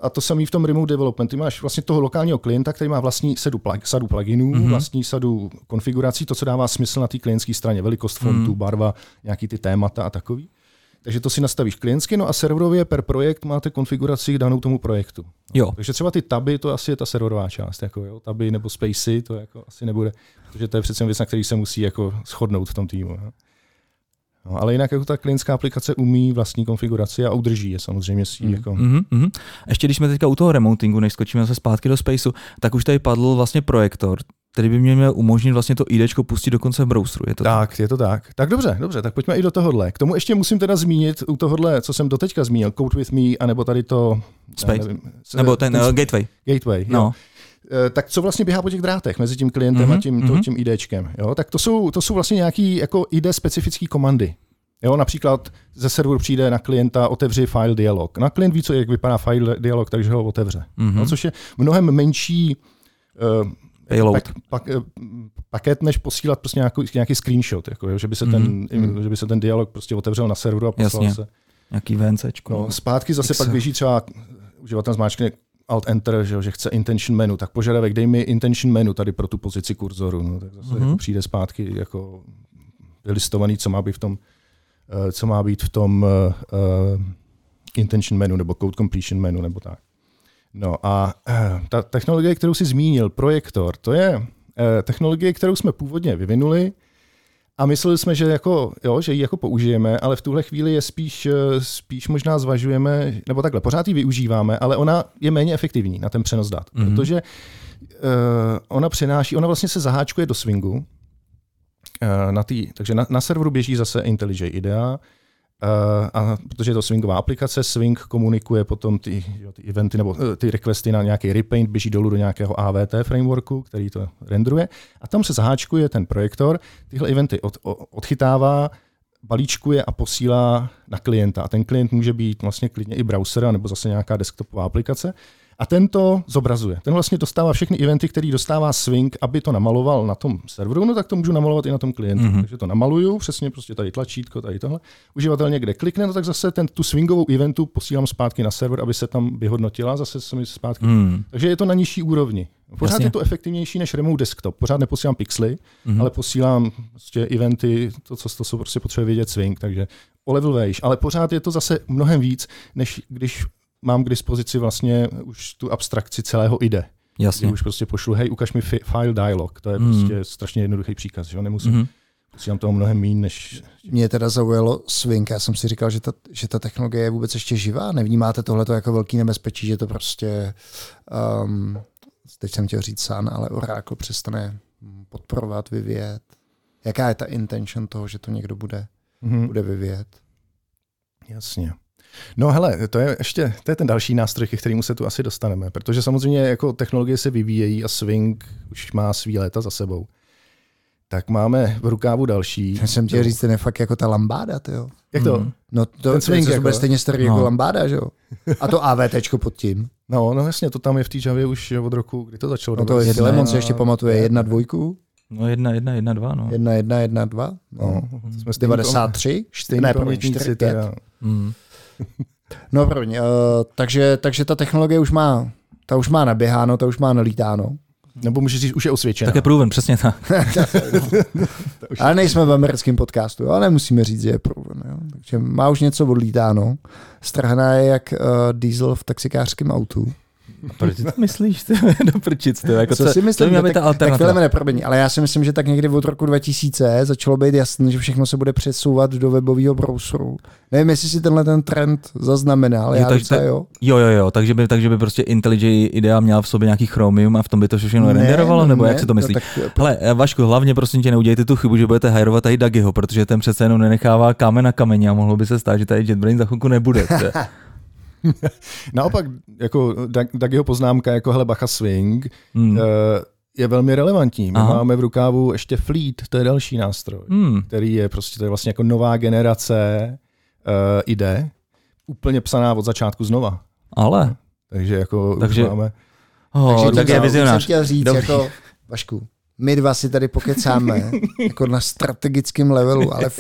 A to samý v tom remote development. Ty máš vlastně toho lokálního klienta, který má vlastní sadu, plug, sadu pluginů, mm-hmm. vlastní sadu konfigurací, to, co dává smysl na té klientské straně, velikost fontu, mm-hmm. barva, nějaký ty témata a takový. Takže to si nastavíš klientsky, no a serverově per projekt máte konfiguraci danou tomu projektu. Jo. Takže třeba ty taby, to asi je ta serverová část, jako jo, taby nebo spacey, to jako asi nebude, protože to je přece věc, na který se musí jako shodnout v tom týmu. Jo. No, ale jinak jako ta klientská aplikace umí vlastní konfiguraci a udrží je samozřejmě si mm. jako... Mm-hmm, mm-hmm. Ještě když jsme teďka u toho remotingu, než skočíme zase zpátky do Spaceu, tak už tady padl vlastně projektor, který by mě měl umožnit vlastně to ID pustit dokonce v browseru. Je to tak, tak, je to tak. Tak dobře, dobře, tak pojďme i do tohohle. K tomu ještě musím teda zmínit u tohohle, co jsem doteďka zmínil, Code with Me, anebo tady to... Space. Nevím, nebo ten, ten uh, Gateway. Gateway, no. Jo Eh, tak co vlastně běhá po těch drátech mezi tím klientem mm-hmm, a tím, to, tím IDčkem? Jo? Tak to jsou, to jsou vlastně nějaký jako ID specifické komandy. Jo, například ze serveru přijde na klienta otevři file dialog. Na klient ví, co, jak vypadá file dialog, takže ho otevře. Mm-hmm. No, což je mnohem menší uh, pak, pak, paket, než posílat prostě nějaký, nějaký screenshot, jako, že, by se ten, mm-hmm. že by se ten dialog prostě otevřel na serveru a poslal Jasně. se. Nějaký VNCčko. No, zpátky zase Excel. pak běží třeba uživatel zmáčkne Alt Enter, že, že chce intention menu, tak požadavek dej mi intention menu tady pro tu pozici kurzoru. No, tak zase mm-hmm. přijde zpátky jako vylistovaný, co má být v tom, uh, co má být v tom uh, intention menu nebo code completion menu nebo tak. No a uh, ta technologie, kterou si zmínil, projektor, to je uh, technologie, kterou jsme původně vyvinuli, a mysleli jsme, že, jako, jo, že ji jako použijeme, ale v tuhle chvíli je spíš, eh, spíš možná zvažujeme, nebo takhle, pořád ji využíváme, ale ona je méně efektivní na ten přenos dat, mm-hmm. protože uh, ona přenáší, ona vlastně se zaháčkuje do swingu, uh, na tý, takže na, na serveru běží zase IntelliJ IDEA, a protože je to swingová aplikace, Swing komunikuje potom ty, jo, ty eventy nebo uh, ty requesty na nějaký repaint, běží dolů do nějakého AVT frameworku, který to renderuje a tam se zaháčkuje ten projektor, tyhle eventy od, odchytává, balíčkuje a posílá na klienta. A ten klient může být vlastně klidně i browser nebo zase nějaká desktopová aplikace. A ten to zobrazuje. Ten vlastně dostává všechny eventy, který dostává Swing, aby to namaloval na tom serveru, no tak to můžu namalovat i na tom klientu. Mm-hmm. Takže to namaluju, přesně prostě tady tlačítko, tady tohle. Uživatel někde klikne, no tak zase ten, tu swingovou eventu posílám zpátky na server, aby se tam vyhodnotila, zase se mi zpátky. Mm. Takže je to na nižší úrovni. Pořád Jasně. je to efektivnější než remote desktop. Pořád neposílám pixely, mm-hmm. ale posílám prostě eventy, to, co to jsou prostě potřebuje vědět swing, takže o level vejš. Ale pořád je to zase mnohem víc, než když mám k dispozici vlastně už tu abstrakci celého IDE. Jasně. Kdy už prostě pošlu, hej, ukaž mi file dialog. To je mm. prostě strašně jednoduchý příkaz, že jo, nemusím. Mm. Posílám toho mnohem méně, než... Mě teda zaujalo Swing. Já jsem si říkal, že ta, že ta technologie je vůbec ještě živá. Nevnímáte tohle jako velký nebezpečí, že to prostě, um, teď jsem chtěl říct Sun, ale Oracle přestane podporovat, vyvíjet. Jaká je ta intention toho, že to někdo bude, mm-hmm. bude vyvíjet? Jasně. No hele, to je ještě to je ten další nástroj, ke kterému se tu asi dostaneme, protože samozřejmě jako technologie se vyvíjejí a Swing už má svý léta za sebou. Tak máme v rukávu další. Já jsem chtěl říct, ten je fakt jako ta lambáda, jo. Jak to? Mm. No to, ten swing, to jako... bude stejně starý jako no. jako lambáda, že jo? A to AVT pod tím. No, no jasně, to tam je v té Javě už od roku, kdy to začalo. No to je Filemon si ještě pamatuje, jedna dvojku. No jedna, jedna, jedna, dva, no. Jedna, jedna, jedna, dva. No. no. Jsme 93? ne, promiň, 4, 5. Mm. <laughs> No promiň, uh, takže, takže ta technologie už má, ta už má naběháno, ta už má nalítáno. Nebo můžeš říct, už je osvědčená. Tak je proven, přesně tak. <laughs> <laughs> ale nejsme v americkém podcastu, ale nemusíme říct, že je proven. Jo. Takže má už něco odlítáno. Strhaná je jak uh, diesel v taxikářském autu. Proč ty to <laughs> myslíš? Ty, <laughs> do prčic, ty, jako co, co si myslím, to tak, ta alternativa. tak nepromiň, ale já si myslím, že tak někdy od roku 2000 začalo být jasné, že všechno se bude přesouvat do webového browseru. Nevím, jestli si tenhle ten trend zaznamenal, jo, já takže, docela, jo. Jo, jo, jo, takže by, takže by prostě IntelliJ IDEA měla v sobě nějaký Chromium a v tom by to všechno ne, renderovalo, nebo ne, jak si to myslíš? No, tak... Hele, Vašku, hlavně prosím tě neudějte tu chybu, že budete hajrovat tady Dagiho, protože ten přece jenom nenechává kámen na kameni a mohlo by se stát, že tady JetBrain za chvilku nebude. <laughs> <laughs> Naopak, jako jeho poznámka, jako hele, bacha swing, hmm. uh, je velmi relevantní. My Aha. máme v rukávu ještě Fleet, to je další nástroj, hmm. který je prostě, to je vlastně jako nová generace uh, ide, úplně psaná od začátku znova. Ale. Takže jako Takže... máme... Oh, Takže tak je vizionář. chtěl říct, Dobrý. jako, Vašku, my dva si tady pokecáme <laughs> jako na strategickém levelu, ale,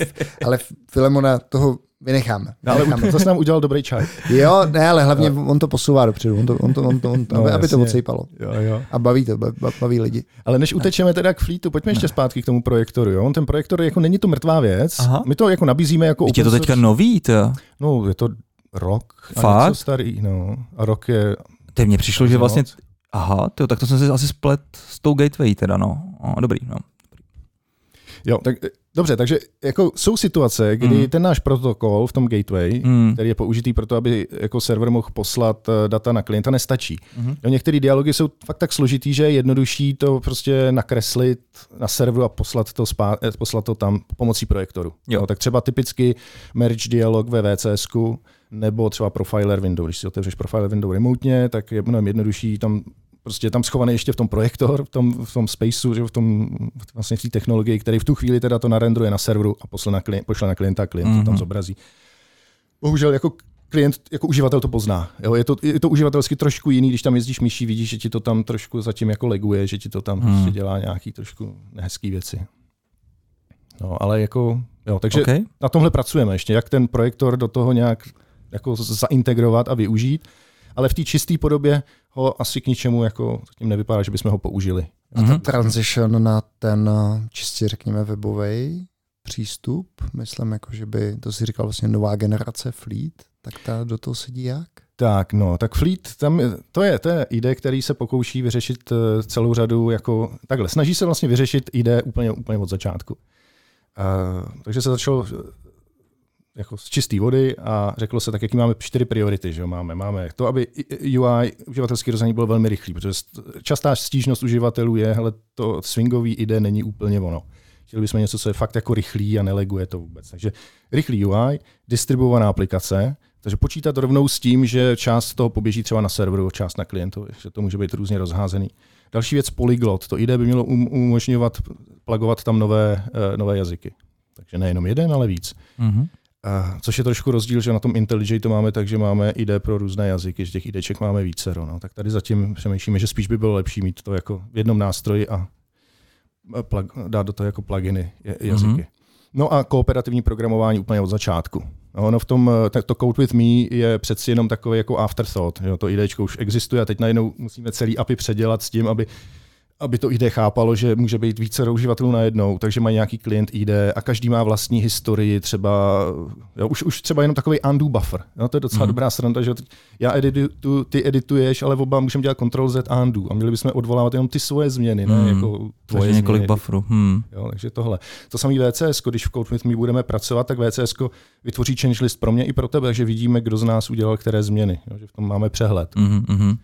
ale Filemona toho vynecháme. No, ale vynecháme. zase nám udělal dobrý čaj. Jo, ne, ale hlavně no. on to posouvá dopředu, on to, on to, on to, on to no, aby, aby to odsejpalo. Jo, jo. A baví to, baví lidi. Ale než utečeme teda k flítu, pojďme ne. ještě zpátky k tomu projektoru. Jo? Ten projektor jako není to mrtvá věc. Aha. My to jako nabízíme jako... Je to teďka nový, to? No, je to rok. Fakt? A starý, no. A rok je... Teď mně přišlo, že vlastně... Aha, tyjo, tak to jsem si asi splet s tou gateway teda, no. O, dobrý, no. Jo, tak dobře, takže jako jsou situace, kdy mm. ten náš protokol v tom gateway, mm. který je použitý pro to, aby jako server mohl poslat eh, data na klienta, nestačí. Mm. Jo, některé dialogy jsou fakt tak složitý, že je jednodušší to prostě nakreslit na serveru a poslat to, spá, eh, poslat to tam pomocí projektoru. Jo. Jo, tak třeba typicky merge dialog ve VCSku, nebo třeba profiler window. Když si otevřeš profiler window remotně, tak je mnohem jednodušší tam prostě je tam schovaný ještě v tom projektor, v tom, v tom spaceu, že v tom vlastně v té technologii, který v tu chvíli teda to narendruje na serveru a pošle na, klient, pošle na klienta a klient mm-hmm. to tam Mhm. zobrazí. Bohužel jako klient, jako uživatel to pozná. Jo? Je, to, je to uživatelsky trošku jiný, když tam jezdíš myší, vidíš, že ti to tam trošku zatím jako leguje, že ti to tam Hmm. prostě dělá nějaký trošku nehezký věci. No, ale jako, jo, takže Okay. na tomhle pracujeme ještě, jak ten projektor do toho nějak jako zaintegrovat a využít, ale v té čisté podobě ho asi k ničemu jako zatím nevypadá, že bychom ho použili. A ta Mhm. transition na ten eh, čistě řekněme webový přístup, myslím jako, že by, to si říkal vlastně nová generace Fleet, tak ta do toho sedí jak? Tak, no, tak Fleet, tam, to je, to je ide, který se pokouší vyřešit eh, celou řadu, jako, takhle, snaží se vlastně vyřešit ide úplně, úplně od začátku. Uh, takže se začalo jako z čisté vody a řeklo se tak, jaký máme čtyři priority. Že jo? Máme, máme to, aby UI, uživatelský rozhraní byl velmi rychlý, protože st- častá stížnost uživatelů je, hele, to swingový ide není úplně ono. Chtěli bychom něco, co je fakt jako rychlý a neleguje to vůbec. Takže rychlý UI, distribuovaná aplikace, takže počítat rovnou s tím, že část toho poběží třeba na serveru, část na klientu, že to může být různě rozházený. Další věc polyglot. To IDE by mělo um, umožňovat plagovat tam nové, uh, nové jazyky. Takže nejenom jeden, ale víc. Mhm. Uh, což je trošku rozdíl, že na tom IntelliJ to máme tak, že máme ID pro různé jazyky, že těch IDček máme více. No. Tak tady zatím přemýšlíme, že spíš by bylo lepší mít to jako v jednom nástroji a plug, dát do toho jako pluginy jazyky. Mhm. Mm-hmm. No a kooperativní programování úplně od začátku. No, ono v tom, eh, to Code with Me je přeci jenom takový jako afterthought. Jo, to IDčko už existuje a teď najednou musíme celý API předělat s tím, aby aby to ID chápalo, že může být více uživatelů najednou, takže mají nějaký klient ID a každý má vlastní historii, třeba jo, už, už třeba jenom takový undo buffer. Jo, to je docela Mhm. mm. dobrá sranda, že já editu, ty edituješ, ale oba můžeme dělat Ctrl Z undo a měli bychom odvolávat jenom ty svoje změny, ne Mhm. jako tvoje Takže několik bufferů. Hmm. Jo, takže tohle. To samý VCS, když v Code with Me budeme pracovat, tak VCS vytvoří change list pro mě i pro tebe, že vidíme, kdo z nás udělal které změny, jo, že v tom máme přehled. Mhm, mhm.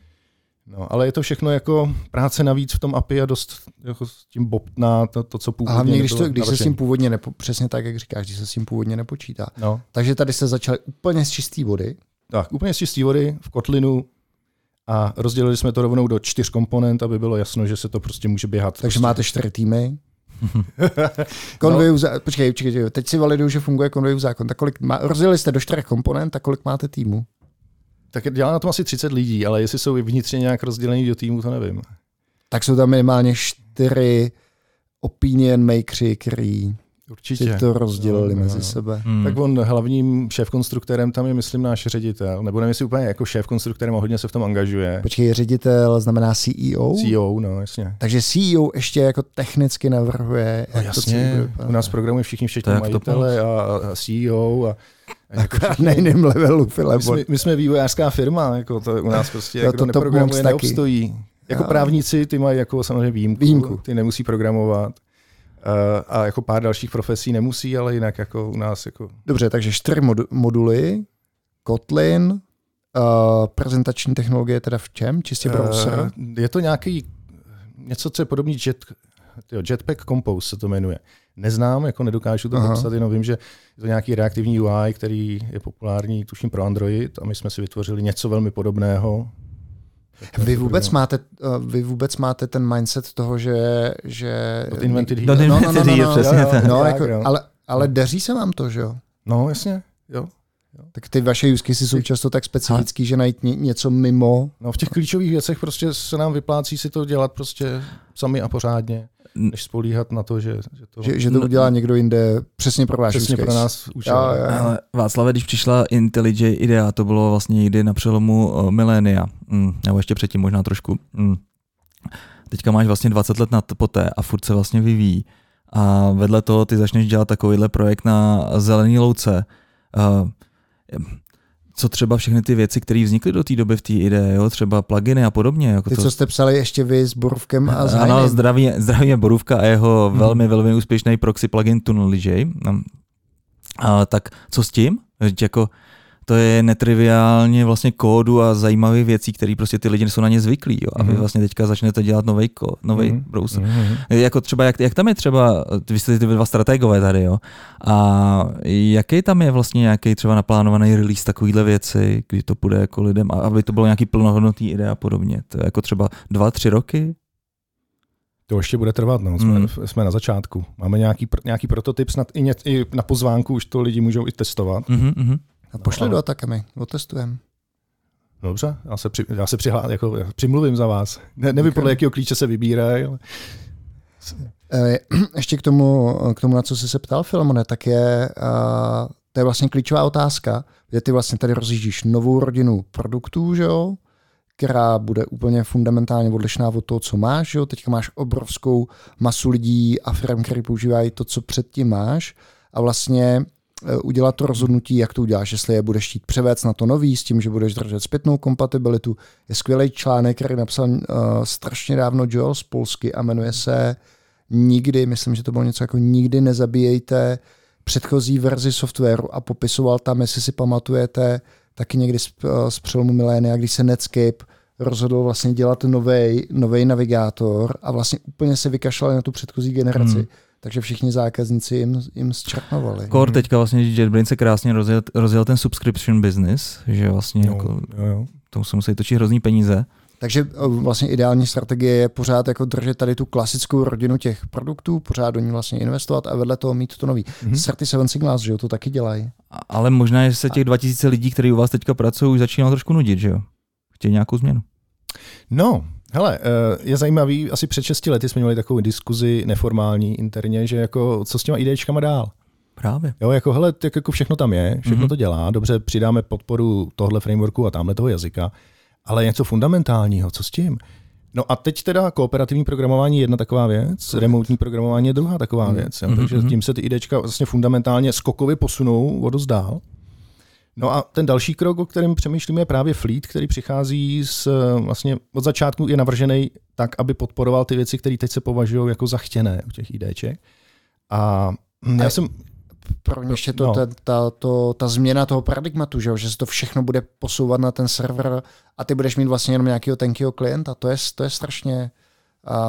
No, ale je to všechno jako práce navíc v tom API a dost jako s tím bobtná to, to co A původně hlavně, když, to, když se s tím původně, nepo, přesně tak, jak říkáš, když se s tím původně nepočítá. No, Takže tady se začali úplně z čisté vody. tak, úplně z čistý vody v Kotlinu a rozdělili jsme to rovnou do čtyř komponent, aby bylo jasno, že se to prostě může běhat. Takže prostě. máte čtyři týmy. <laughs> Convayu, no. počkej, počkej, teď si validuju, že funguje Convayu zákon. Tak kolik má, rozdělili jste do čtyřech komponent a kolik máte týmu? Tak dělá na tom asi 30 lidí, ale jestli jsou vnitřně nějak rozdělení do týmu, to nevím. Tak jsou tam minimálně čtyři opinion makeři, který Určitě. si to rozdělili No, no, mezi no. sebe. Hmm. Tak on hlavním šéf-konstruktérem tam je, myslím, náš ředitel. Nebo nevím, jestli úplně jako šéf-konstruktérem a hodně se v tom angažuje. Počkej, ředitel znamená CEO? CEO, no jasně. Takže CEO ještě jako technicky navrhuje, No jak to jasně, bude vypadat. u nás programují všichni, To všichni to majitele a, a CEO. A, a jako Akorát na jiném levelu, my, Filip. jsme, my jsme vývojářská firma, jako to u nás prostě, Jo, <laughs> jako to to Top neprogramuje, taky. neobstojí. Jako právníci, ty mají jako samozřejmě výjimku, Výjimku. ty nemusí programovat. Uh, a jako pár dalších profesí nemusí, ale jinak jako u nás jako Dobře, takže čtyři mod- moduly, Kotlin, uh, prezentační technologie teda v čem? Čistě browser? Uh, je to nějaký něco, co je podobný jet, tyjo, Jetpack Compose se to jmenuje. Neznám, jako nedokážu to popsat, jenom vím, že je to nějaký reaktivní UI, který je populární, tuším pro Android a my jsme si vytvořili něco velmi podobného. Vy vůbec máte, uh, vy vůbec máte ten mindset toho, že... že Dot invented here. no, no, no, no, no, přesně jo, jo. tak. no, jako, ale, ale daří se vám to, že jo? No, jasně, jo. Tak ty vaše use cases jsou často tak specifický, že najít ně, něco mimo. No, v těch klíčových věcech prostě se nám vyplácí si to dělat prostě sami a pořádně, než spolíhat na to, že, že to Že, že to No, udělá někdo jinde přesně pro váš přesně pro nás účel. Jo, jo, jo. Ale Václave, když přišla IntelliJ idea, to bylo vlastně někdy na přelomu uh, milénia, mm, nebo ještě předtím možná trošku. Mm. Teďka máš vlastně 20 let na poté a furt se vlastně vyvíjí. A vedle toho ty začneš dělat takovýhle projekt na zelený louce. Uh, co třeba všechny ty věci, které vznikly do té doby v té idee, jo? třeba pluginy a podobně. Jako Ty, to, co jste psali ještě vy s Borůvkem a s ano, Heinem. zdraví, zdraví je Borůvka a jeho Hmm. velmi, velmi úspěšný proxy plugin TunnelJ. A tak co s tím? Jako, to je netriviálně vlastně kódu a zajímavých věcí, které prostě ty lidi jsou na ně zvyklí. Jo. A vy Mhm. vlastně teďka začnete dělat nový nový Mhm. browser. Mhm. Jako třeba, jak, jak tam je třeba, vy jste ty dva strategové tady, jo, a jaký tam je vlastně nějaký třeba naplánovaný release takovýhle věci, kdy to půjde jako lidem, a aby to bylo nějaký plnohodnotný ide a podobně. To je jako třeba dva, tři roky? To ještě bude trvat, no. jsme, Mm. jsme na začátku. Máme nějaký, nějaký prototyp, snad i, ně, i na pozvánku už to lidi můžou i testovat. Mhm, mhm. A pošli ale- do Atakami, otestujeme. Dobře, já se, při, já se přihlá, jako, přimluvím za vás. Ne, nevím, podle jakého klíče se vybírají, ale Eh, <clears throat> Ještě k tomu, k tomu, na co jsi se ptal, Filmone, tak je, uh, to je vlastně klíčová otázka, že ty vlastně tady rozjíždíš novou rodinu produktů, že jo, která bude úplně fundamentálně odlišná od toho, co máš. Že jo? Teďka máš obrovskou masu lidí a firm, které používají to, co předtím máš a vlastně udělat to rozhodnutí, jak to uděláš, jestli je budeš chtít převést na to nový s tím, že budeš držet zpětnou kompatibilitu. Je skvělý článek, který napsal uh, strašně dávno Joel z Polsky a jmenuje se nikdy, myslím, že to bylo něco jako nikdy nezabíjejte předchozí verzi softwaru a popisoval tam, jestli si pamatujete, taky někdy z, eh, z přelomu milénia, když se Netscape rozhodl vlastně dělat nový navigátor a vlastně úplně se vykašlali na tu předchozí generaci. Hmm. Takže všichni zákazníci jim, jim zčerpnovali. Core teďka vlastně JetBrains se krásně rozjel, rozjel ten subscription business, že vlastně jo, jako, jo, jo. tomu se musí točit hrozný peníze. Takže vlastně ideální strategie je pořád jako držet tady tu klasickou rodinu těch produktů, pořád do ní vlastně investovat a vedle toho mít to nový. Mhm. Mm-hmm. 37 Signals, že jo, to taky dělají. Ale možná, že se těch 2000 lidí, kteří u vás teďka pracují, už začíná trošku nudit, že jo? Chtějí nějakou změnu. No, hele, eh, je zajímavý, asi před 6 lety jsme měli takovou diskuzi neformální interně, že jako co s těma idečkama dál. Právě. Jo, jako hele, tak jako všechno tam je, všechno Mhm. mm-hmm. to dělá, dobře, přidáme podporu tohle frameworku a tamhle toho jazyka, ale něco fundamentálního, co s tím? No a teď teda kooperativní programování je jedna taková věc, remotní programování je druhá taková Mhm. věc. Jo? Mhm, Takže mhm. tím se ty IDčka vlastně fundamentálně skokově posunou o dost dál. No a ten další krok, o kterém přemýšlíme, je právě Fleet, který přichází z, vlastně od začátku je navržený tak, aby podporoval ty věci, které teď se považují jako za chtěné u těch IDček. A já A- jsem, Pro mě ještě to, No. ta, ta, to, ta změna toho paradigmatu, že, jo, že se to všechno bude posouvat na ten server a ty budeš mít vlastně jenom nějakého tenkého klienta. To je, to je strašně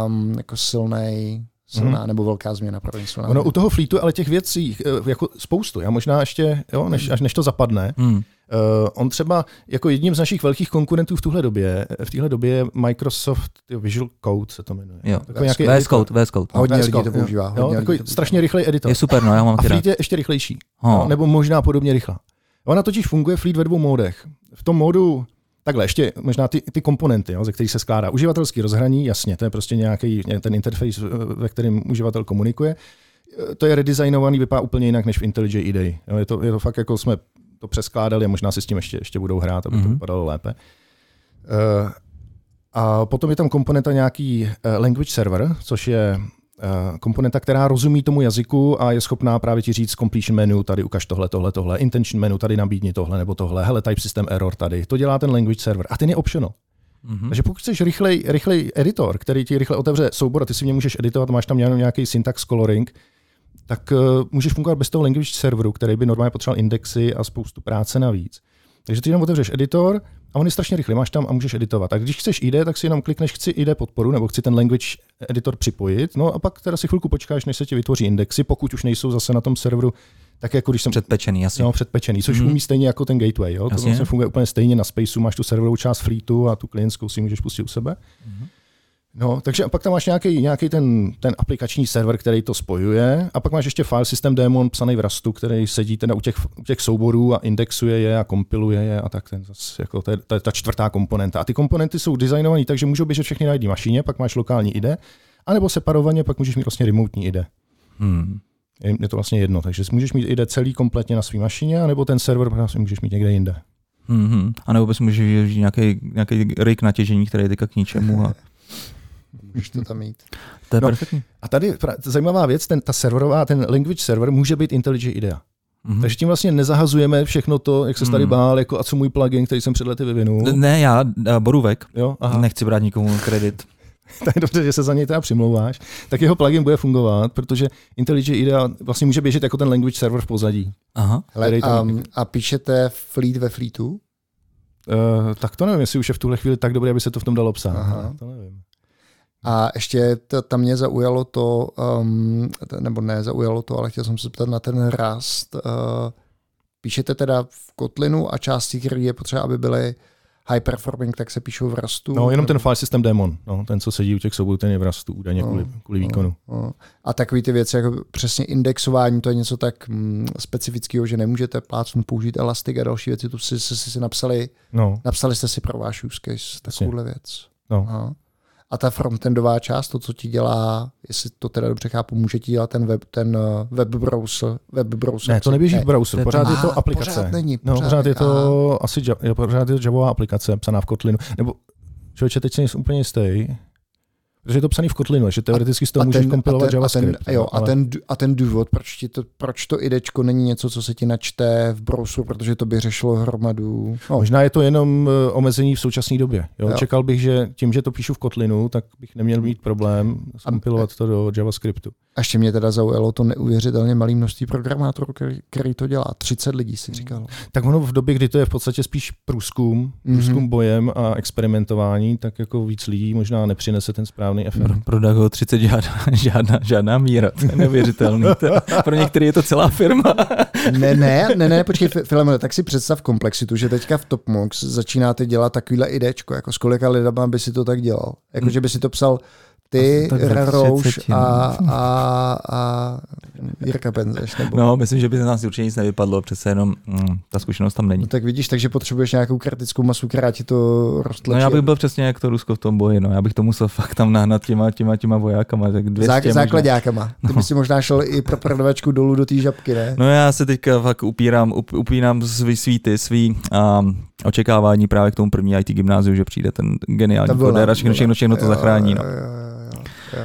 um, jako silnej, silná mm. nebo velká změna pro Ono u toho flítu, ale těch věcí eh, jako spoustu. Já možná ještě, jo, než, až než to zapadne, Hmm. uh, on třeba jako jedním z našich velkých konkurentů v tuhle době, v téhle době je Microsoft jo, Visual Code se to jmenuje. Jo. Nějaký VS. Code, VS Code. Hodně VS lidí Code, to používá. Jo, Hodně lidí takový to strašně rychlej editor. Je super, no, já mám A. Fleet je ještě rychlejší. Ho. No, nebo možná podobně rychlá. Ona totiž funguje Fleet ve dvou módech. V tom módu Takhle, ještě možná ty, ty komponenty, jo, ze kterých se skládá. Uživatelský rozhraní, jasně, to je prostě nějaký ten interface, ve kterém uživatel komunikuje. To je redesignovaný, vypadá úplně jinak než v IntelliJ IDE. Jo, je, to, je to fakt jako jsme to přeskládali a možná si s tím ještě, ještě budou hrát, aby mm-hmm. to Mhm. vypadalo lépe. Uh, a potom je tam komponenta nějaký language server, což je komponenta, která rozumí tomu jazyku a je schopná právě ti říct completion menu, tady ukaž tohle, tohle, tohle, intention menu, tady nabídni tohle nebo tohle, hele, type system error tady. To dělá ten language server a ten je optional. Mhm. Takže pokud chceš rychlej, rychlej editor, který ti rychle otevře soubor a ty si v něm můžeš editovat, máš tam nějaký syntax coloring, tak uh, můžeš fungovat bez toho language serveru, který by normálně potřeboval indexy a spoustu práce navíc. Takže ty jenom otevřeš editor a on je strašně rychlý, máš tam a můžeš editovat. A když chceš ID, tak si jenom klikneš chci ID podporu nebo chci ten language editor připojit, no a pak teda si chvilku počkáš, než se ti vytvoří indexy, pokud už nejsou zase na tom serveru, tak jako když jsem Předpečený, jasně. No, předpečený, což Mhm. umí stejně jako ten gateway. Jo? To vlastně funguje úplně stejně na Spaceu, máš tu serverovou část Fleetu a tu klientskou si můžeš pustit u sebe. Mhm. No, takže a pak tam máš nějaký, nějaký ten, ten aplikační server, který to spojuje, a pak máš ještě file system daemon psaný v Rustu, který sedí teda u těch, u těch souborů a indexuje je a kompiluje je a tak ten jako, to, je, to je ta čtvrtá komponenta. A ty komponenty jsou designované tak, že můžou běžet všechny na jedné mašině, pak máš lokální IDE, anebo separovaně, pak můžeš mít vlastně remotní IDE. Hmm. Je je to vlastně jedno, takže můžeš mít IDE celý kompletně na své mašině, anebo ten server vlastně můžeš mít někde jinde. Mhm. A nebo bys můžeš využít nějaký, nějaký rig natěžení, který je teďka k ničemu. A <laughs> Můžeš to tam mít. to je No. perfektní. A tady pra- zajímavá věc, ten, ta serverová, ten language server může být IntelliJ IDEA. Mhm. Takže tím vlastně nezahazujeme všechno to, jak se tady Hmm. bál, jako a co můj plugin, který jsem před lety vyvinul. Ne, já, Borůvek, Jo, aha. nechci brát nikomu kredit. <laughs> tak je dobře, že se za něj teda přimlouváš, tak jeho plugin bude fungovat, protože IntelliJ IDEA vlastně může běžet jako ten language server v pozadí. Aha. Hele, a, a píšete Fleet ve Fleetu? Uh, tak to nevím, jestli už je v tuhle chvíli tak dobré, aby se to v tom dalo psát. Aha. To nevím. A ještě to, tam mě zaujalo to, um, nebo ne zaujalo to, ale chtěl jsem se ptat na ten Rust. Uh, píšete teda v Kotlinu a části, které je potřeba, aby byly high performing, tak se píšou v Rustu. No, jenom ten file system daemon, no, ten, co sedí u těch soubou, ten je v Rustu, údajně no, kvůli, kvůli no, výkonu. No. A takové ty věci, jako přesně indexování, to je něco tak mm, specifického, že nemůžete plácnu použít Elastic a další věci, tu si, si, si, si napsali, no. napsali jste si pro váš use case, takovouhle věc. No. Aha. A ta frontendová část, to, co ti dělá, jestli to teda dobře chápu, může ti dělat ten web, ten eh, web browser. Web browser ne, to neběží ne, v browseru, pořád je to aplikace. Pořád není. No, pořád, no, pořád je to asi pořád je to Javová aplikace psaná v Kotlinu. Nebo člověče, teď jsem úplně jistý. Protože je to psaný v Kotlinu, že teoreticky z toho můžeš kompilovat ten, JavaScript. A ten, jo, ale... a, ten, a ten důvod, proč, ti to, proč to idečko není něco, co se ti načte v browseru, protože to by řešilo hromadu. No. Možná je to jenom eh, omezení v současné době. Jo? Jo. Čekal bych, že tím, že to píšu v Kotlinu, tak bych neměl mít problém skompilovat to do JavaScriptu. A ještě mě teda zaujalo to neuvěřitelně malé množství programátorů, který, který to dělá. 30 lidí si říkal. Tak ono v době, kdy to je v podstatě spíš průzkum, průzkum mm-hmm. bojem a experimentování, tak jako víc lidí možná nepřinese ten správný efekt. Pro, pro ho 30 žádná, <laughs> žádná, žádná míra, to je neuvěřitelný. Pro některý je to celá firma. <laughs> ne, ne, ne, ne, počkej, Filemone, tak si představ komplexitu, že teďka v Topmox začínáte dělat takovýhle idečko, jako s kolika lidama by si to tak dělal. Jako, hmm. že by si to psal ty, Rouš a, a, a Jirka Penzeš. Nebo... No, myslím, že by z nás určitě nic nevypadlo, přece jenom mm, ta zkušenost tam není. No, tak vidíš, takže potřebuješ nějakou kritickou masu, která ti to roztlačí. No já bych byl přesně jak to Rusko v tom boji, no. já bych to musel <laughs> fakt tam nahnat těma, těma, těma vojákama. Tak 200 Zák, základákama. Ty no. by si možná šel i pro prodavačku dolů do té žabky, ne? No já se teďka fakt upírám, up, upínám svý svíty, svý um, očekávání právě k tomu první IT gymnáziu, že přijde ten geniální koder a všechno, všechno, všechno to zachrání. No. Jo, jo,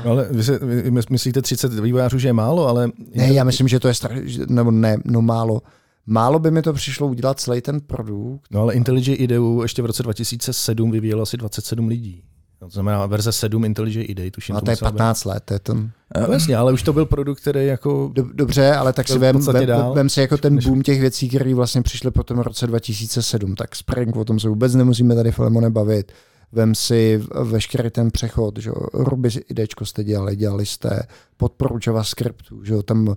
No, ale vy, se, vy myslíte 30 vývojářů, že je málo, ale... Ne, já myslím, že to je strašně, nebo ne, no málo. Málo by mi to přišlo udělat celý ten produkt. No ale IntelliJ IDEU ještě v roce 2007 vyvíjelo asi 27 lidí. To znamená verze 7 IntelliJ IDEA, tuším. A to je 15 let, to je ten... No, jasně, ale už to byl produkt, který jako... Dobře, ale tak si vem, vem, vem, si jako ten boom těch věcí, které vlastně přišly po tom roce 2007, tak Spring, o tom se vůbec nemusíme tady Filemone bavit vem si veškerý ten přechod, že Ruby IDčko jste dělali, dělali jste podporu JavaScriptu, že tam uh,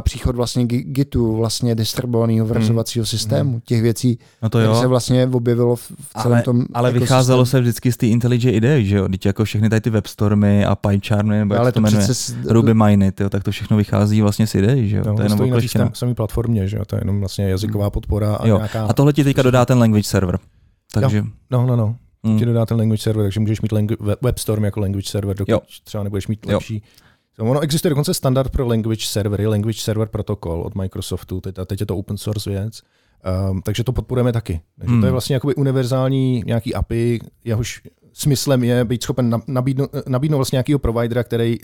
příchod vlastně Gitu, vlastně distribuovaného vrzovacího hmm. systému, hmm. těch věcí, no to jo. se vlastně objevilo v, celém ale, tom Ale vycházelo systému. se vždycky z té IntelliJ IDE, že jo, teď jako všechny tady ty webstormy a PyCharmy, nebo jak to, to jmenuje, s... Ruby Miny, tyjo, tak to všechno vychází vlastně z IDE, že jo, no, to je jenom na samé platformě, že jo, to je jenom vlastně jazyková podpora a jo. nějaká... A tohle ti teďka dodá ten language server. Takže... No, no, no mm. ti dodá ten language server, takže můžeš mít langu- WebStorm jako language server, dokud jo. třeba nebudeš mít lepší. Jo. Ono existuje dokonce standard pro language servery, language server protokol od Microsoftu, teď, a teď je to open source věc. Um, takže to podporujeme taky. Takže mm. to je hmm. vlastně jakoby univerzální nějaký API, jehož smyslem je být schopen nabídnout, nabídnout vlastně nějakého providera, který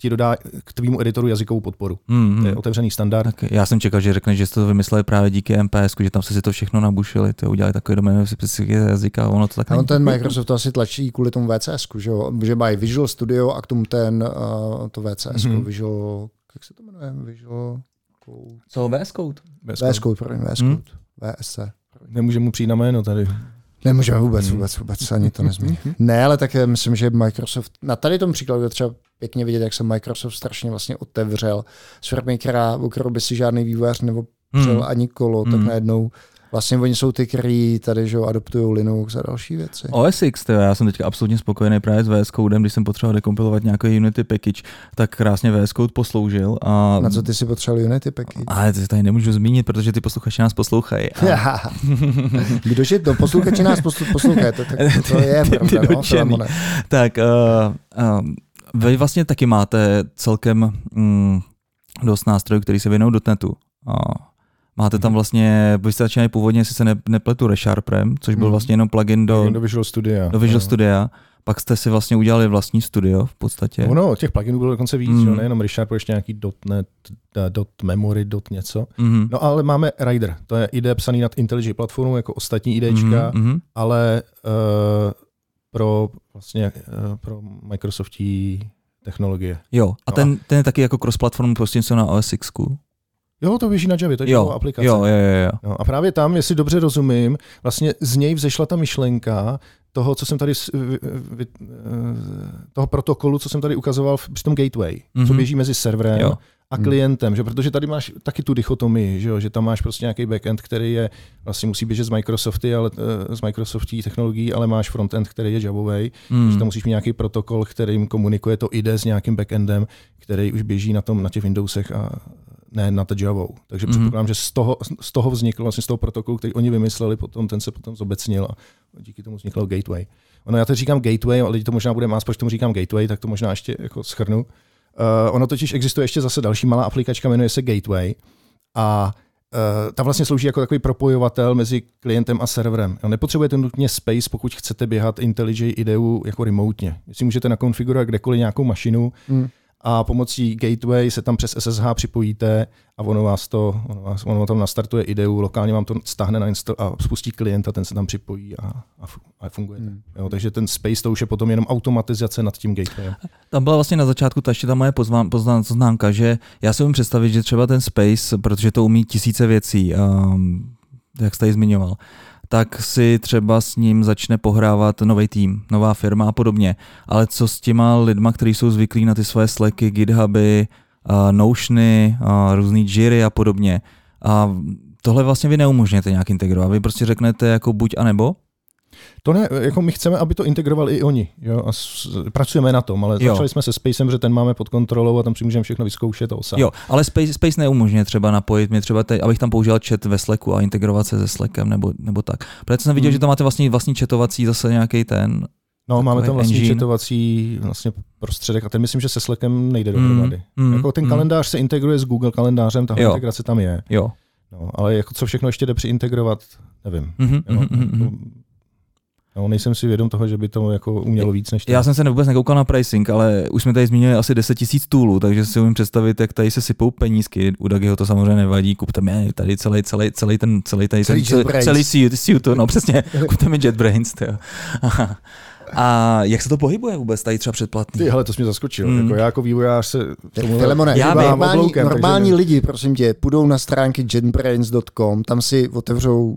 ti dodá k tvýmu editoru jazykovou podporu. Mm-hmm. To je otevřený standard. Tak já jsem čekal, že řekneš, že jste to vymysleli právě díky MPS, že tam se si to všechno nabušili, to udělali takové doménové specifické jazyka, ono to tak no, ten Microsoft to asi tlačí kvůli tomu VCS, že, že mají Visual Studio a k tomu ten uh, to VCS, mm-hmm. Visual, jak se to jmenuje? Visual Code. Co, VS Code? VS Code, první, VS Code. Hmm? VSC. Nemůžeme mu přijít na jméno tady. Nemůžeme vůbec, hmm. vůbec, vůbec, ani to nezmíní. ne, ale tak myslím, že Microsoft, na tady tom příkladu je třeba pěkně vidět, jak se Microsoft strašně vlastně otevřel s firmy, která, o kterou by si žádný vývojář nebo hmm. ani kolo, hmm. tak najednou Vlastně oni jsou ty, kteří tady že adoptují Linux a další věci. OS X, tyjo, já jsem teďka absolutně spokojený právě s VS Codem, když jsem potřeboval dekompilovat nějaký Unity package, tak krásně VS Code posloužil. A... Na co ty si potřeboval Unity package? Ale to tady nemůžu zmínit, protože ty posluchači nás poslouchají. A... <laughs> Kdože to? Posluchači nás poslouchají, to, to, to je pravda, no, Tak uh, uh, vy vlastně taky máte celkem mm, dost nástrojů, který se věnují dotnetu. Uh, Máte tam mhm. vlastně, vy jste začínali původně, jestli se ne, nepletu, ReSharperem, což byl mhm. vlastně jenom plugin do, do Visual Studia. Do Visual Studia. Pak jste si vlastně udělali vlastní studio v podstatě. No, těch pluginů bylo dokonce víc, mm. jo, nejenom ReSharper, ještě nějaký .NET, dot memory, dot něco. Mm. No ale máme Rider, to je IDE psaný nad IntelliJ platformou jako ostatní IDčka, mm. ale uh, pro vlastně eh, pro Microsoftí technologie. Jo, a No ten, ten je taky jako cross-platform prostě co na OS X. Jo, to běží na Javě, to je Jo, Java aplikace. jo, jo, jo, jo. No a právě tam, jestli dobře rozumím, vlastně z něj vzešla ta myšlenka toho, co jsem tady, eh, toho protokolu, co jsem tady ukazoval v- při tom gateway, mm-hmm. co Mhm. běží mezi serverem Jo. a Hmm. klientem, že? protože tady máš taky tu dichotomii, že, jo? že tam máš prostě nějaký backend, který je, vlastně musí běžet z Microsofty, ale, eh, z Microsoftí technologií, ale máš frontend, který je Javový, Hmm. že tam musíš mít nějaký protokol, kterým komunikuje to IDE s nějakým backendem, který už běží na, tom, na těch Windowsech a ne na té Javou. Takže Mhm. předpokládám, že z toho, z toho vznikl, vlastně z toho protokolu, který oni vymysleli, potom ten se potom zobecnil a díky tomu vznikl Gateway. Ono, já teď říkám Gateway, ale lidi to možná bude más, proč tomu říkám Gateway, tak to možná ještě jako schrnu. Uh, ono totiž existuje ještě zase další malá aplikačka, jmenuje se Gateway a Uh, ta vlastně slouží jako takový propojovatel mezi klientem a serverem. Jo, Nepotřebujete nutně space, pokud chcete běhat IntelliJ ideu jako remotně. Vy si můžete nakonfigurovat kdekoliv nějakou mašinu Hmm. A pomocí gateway se tam přes SSH připojíte a ono vás to, ono, vás, ono tam nastartuje ideu, lokálně vám to stáhne na install a spustí klienta, ten se tam připojí a, a, a funguje. Hmm. Jo, takže ten space to už je potom jenom automatizace nad tím gatewayem. Tam byla vlastně na začátku ta ještě ta moje poznámka, že já si umím představit, že třeba ten Space, protože to umí tisíce věcí, um, jak jste ji zmiňoval, tak si třeba s ním začne pohrávat nový tým, nová firma a podobně. Ale co s těma lidma, kteří jsou zvyklí na ty svoje Slacky, GitHuby, uh, Notiony, uh, různý Jiry a podobně. A tohle vlastně vy neumožněte nějak integrovat. Vy prostě řeknete jako buď a nebo? To ne, jako my chceme, aby to integrovali i oni. Jo, a s, pracujeme na tom, ale Jo. začali jsme se Spacem, že ten máme pod kontrolou a tam si můžeme všechno vyzkoušet a osát. Jo, ale Space, Space neumožňuje třeba napojit mě třeba, teď, abych tam používal chat ve Slacku a integrovat se se Slackem nebo, nebo tak. Protože jsem viděl, Hmm. že tam máte vlastně vlastní chatovací zase nějaký ten. No, máme tam vlastně engine. četovací vlastně prostředek a ten myslím, že se Slackem nejde dohromady. mm, jako ten mm. kalendář se integruje s Google kalendářem, ta integrace tam je. Jo. No, ale jako co všechno ještě jde přeintegrovat, nevím. Mhm, Jo, mhm, mhm, mhm. jako, no, nejsem si vědom toho, že by to jako umělo víc než to. Já jsem se vůbec nekoukal na pricing, ale už jsme tady zmínili asi 10 tisíc toolů, takže si umím představit, jak tady se sypou penízky. U Dagiho to samozřejmě nevadí, kupte mi tady celý, celý, celý ten, celý tady Celý ten, celý, celý suit, suit, no přesně, <laughs> kupte mi JetBrains. A jak se to pohybuje vůbec tady třeba předplatný? Ty, hele, to jsi mě zaskočil. Mm. Jako já jako vývojář se tomu Filemone, Já vím, normální, obloukem, takže normální ne- lidi, prosím tě, půjdou na stránky jetbrains.com, tam si otevřou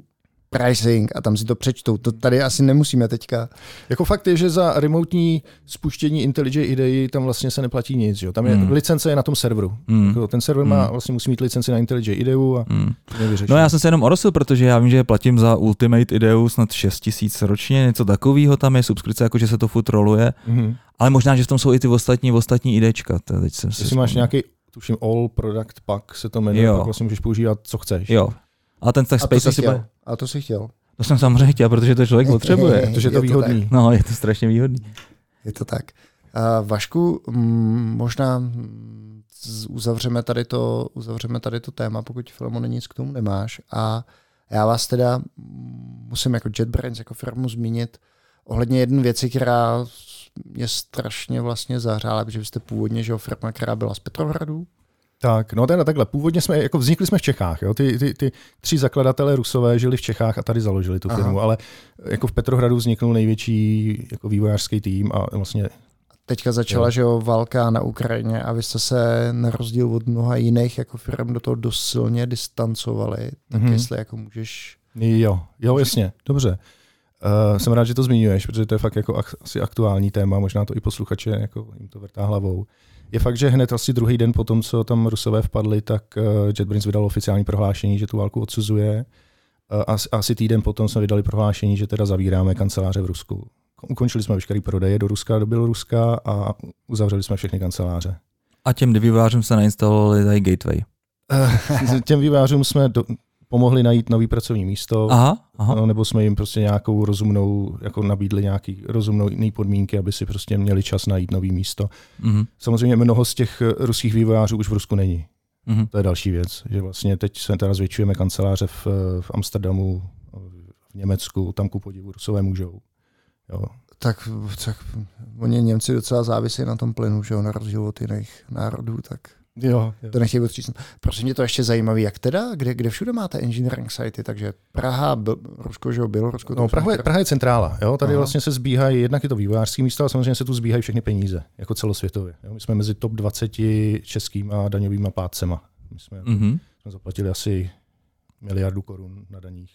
pricing a tam si to přečtou. To tady asi nemusíme teďka. Jako fakt je, že za remotní spuštění IntelliJ IDEI tam vlastně se neplatí nic. Jo. Tam je, Mm. licence je na tom serveru. Mm. Jako ten server má, Mm. vlastně musí mít licenci na IntelliJ IDEU a Hmm. vyřešeno. No já jsem se jenom orosil, protože já vím, že platím za Ultimate Ideu snad 6 tisíc ročně, něco takového tam je, subskripce, jako že se to furt roluje, Mhm. ale možná, že v tom jsou i ty ostatní, ostatní idečka. To teď jsem si Jestli máš nějaký, tuším, all product pack se to jmenuje, Jo. tak vlastně můžeš používat, co chceš. Jo. A ten tak Space si asi bude. A to si chtěl. To jsem samozřejmě chtěl, protože to člověk <laughs> potřebuje. Protože je to Je to výhodný. No, je to strašně výhodný. Je to tak. Uh, Vašku, možná uzavřeme tady, to, uzavřeme tady to téma, pokud Filemone nic k tomu nemáš. A já vás teda musím jako JetBrains, jako firmu zmínit ohledně jedné věci, která mě strašně vlastně zahřála, protože vy jste původně že firma, která byla z Petrohradu. Tak, no teda takhle. Původně jsme, jako vznikli jsme v Čechách. Jo? Ty, ty, ty tři zakladatelé Rusové žili v Čechách a tady založili tu Aha. firmu, ale jako v Petrohradu vzniknul největší jako vývojářský tým a vlastně Teďka začala, Jo. že jo, válka na Ukrajině a vy jste se na rozdíl od mnoha jiných jako firm do toho dost silně distancovali. Tak Mhm. jestli jako můžeš Jo, jo, jasně, dobře. Uh, jsem rád, že to zmiňuješ, protože to je fakt jako ak- asi aktuální téma, možná to i posluchače jako jim to vrtá hlavou. Je fakt, že hned asi druhý den po tom, co tam Rusové vpadli, tak uh, JetBrains vydal oficiální prohlášení, že tu válku odsuzuje. Uh, asi, asi týden potom jsme vydali prohlášení, že teda zavíráme kanceláře v Rusku. Ukončili jsme veškerý prodeje do Ruska, do Běloruska a uzavřeli jsme všechny kanceláře. A těm vývojářům se nainstalovali tady Gateway. Uh, <laughs> těm vývářům jsme do, pomohli najít nový pracovní místo. Aha, aha. No, nebo jsme jim prostě nějakou rozumnou, jako nabídli nějaký rozumnou jiný podmínky, aby si prostě měli čas najít nový místo. Mhm, Samozřejmě mnoho z těch eh, ruských vývojářů už v Rusku není. mhm. To je další věc, že vlastně teď se teda zvětšujeme kanceláře v, eh, v Amsterdamu, v Německu, tam ku podivu Rusové můžou. Jo. Tak, tak oni Němci docela závisí na tom plynu, že jo, na rozdíl od jiných národů, tak Jo, jo. To nechtějí odstřísnout. Prosím mě to ještě zajímavé, jak teda, kde, kde všude máte engineering site, takže Praha, Bil, Rusko, že jo, Bělorusko. to No, Praha, je, Praha je centrála. Jo? Tady Aha. vlastně se zbíhají, jednak je to vývojářský místo, ale samozřejmě se tu zbíhají všechny peníze, jako celosvětově. Jo? My jsme mezi top 20 českýma daňovými pátcema. My jsme, Mhm. jsme zaplatili asi miliardu korun na daních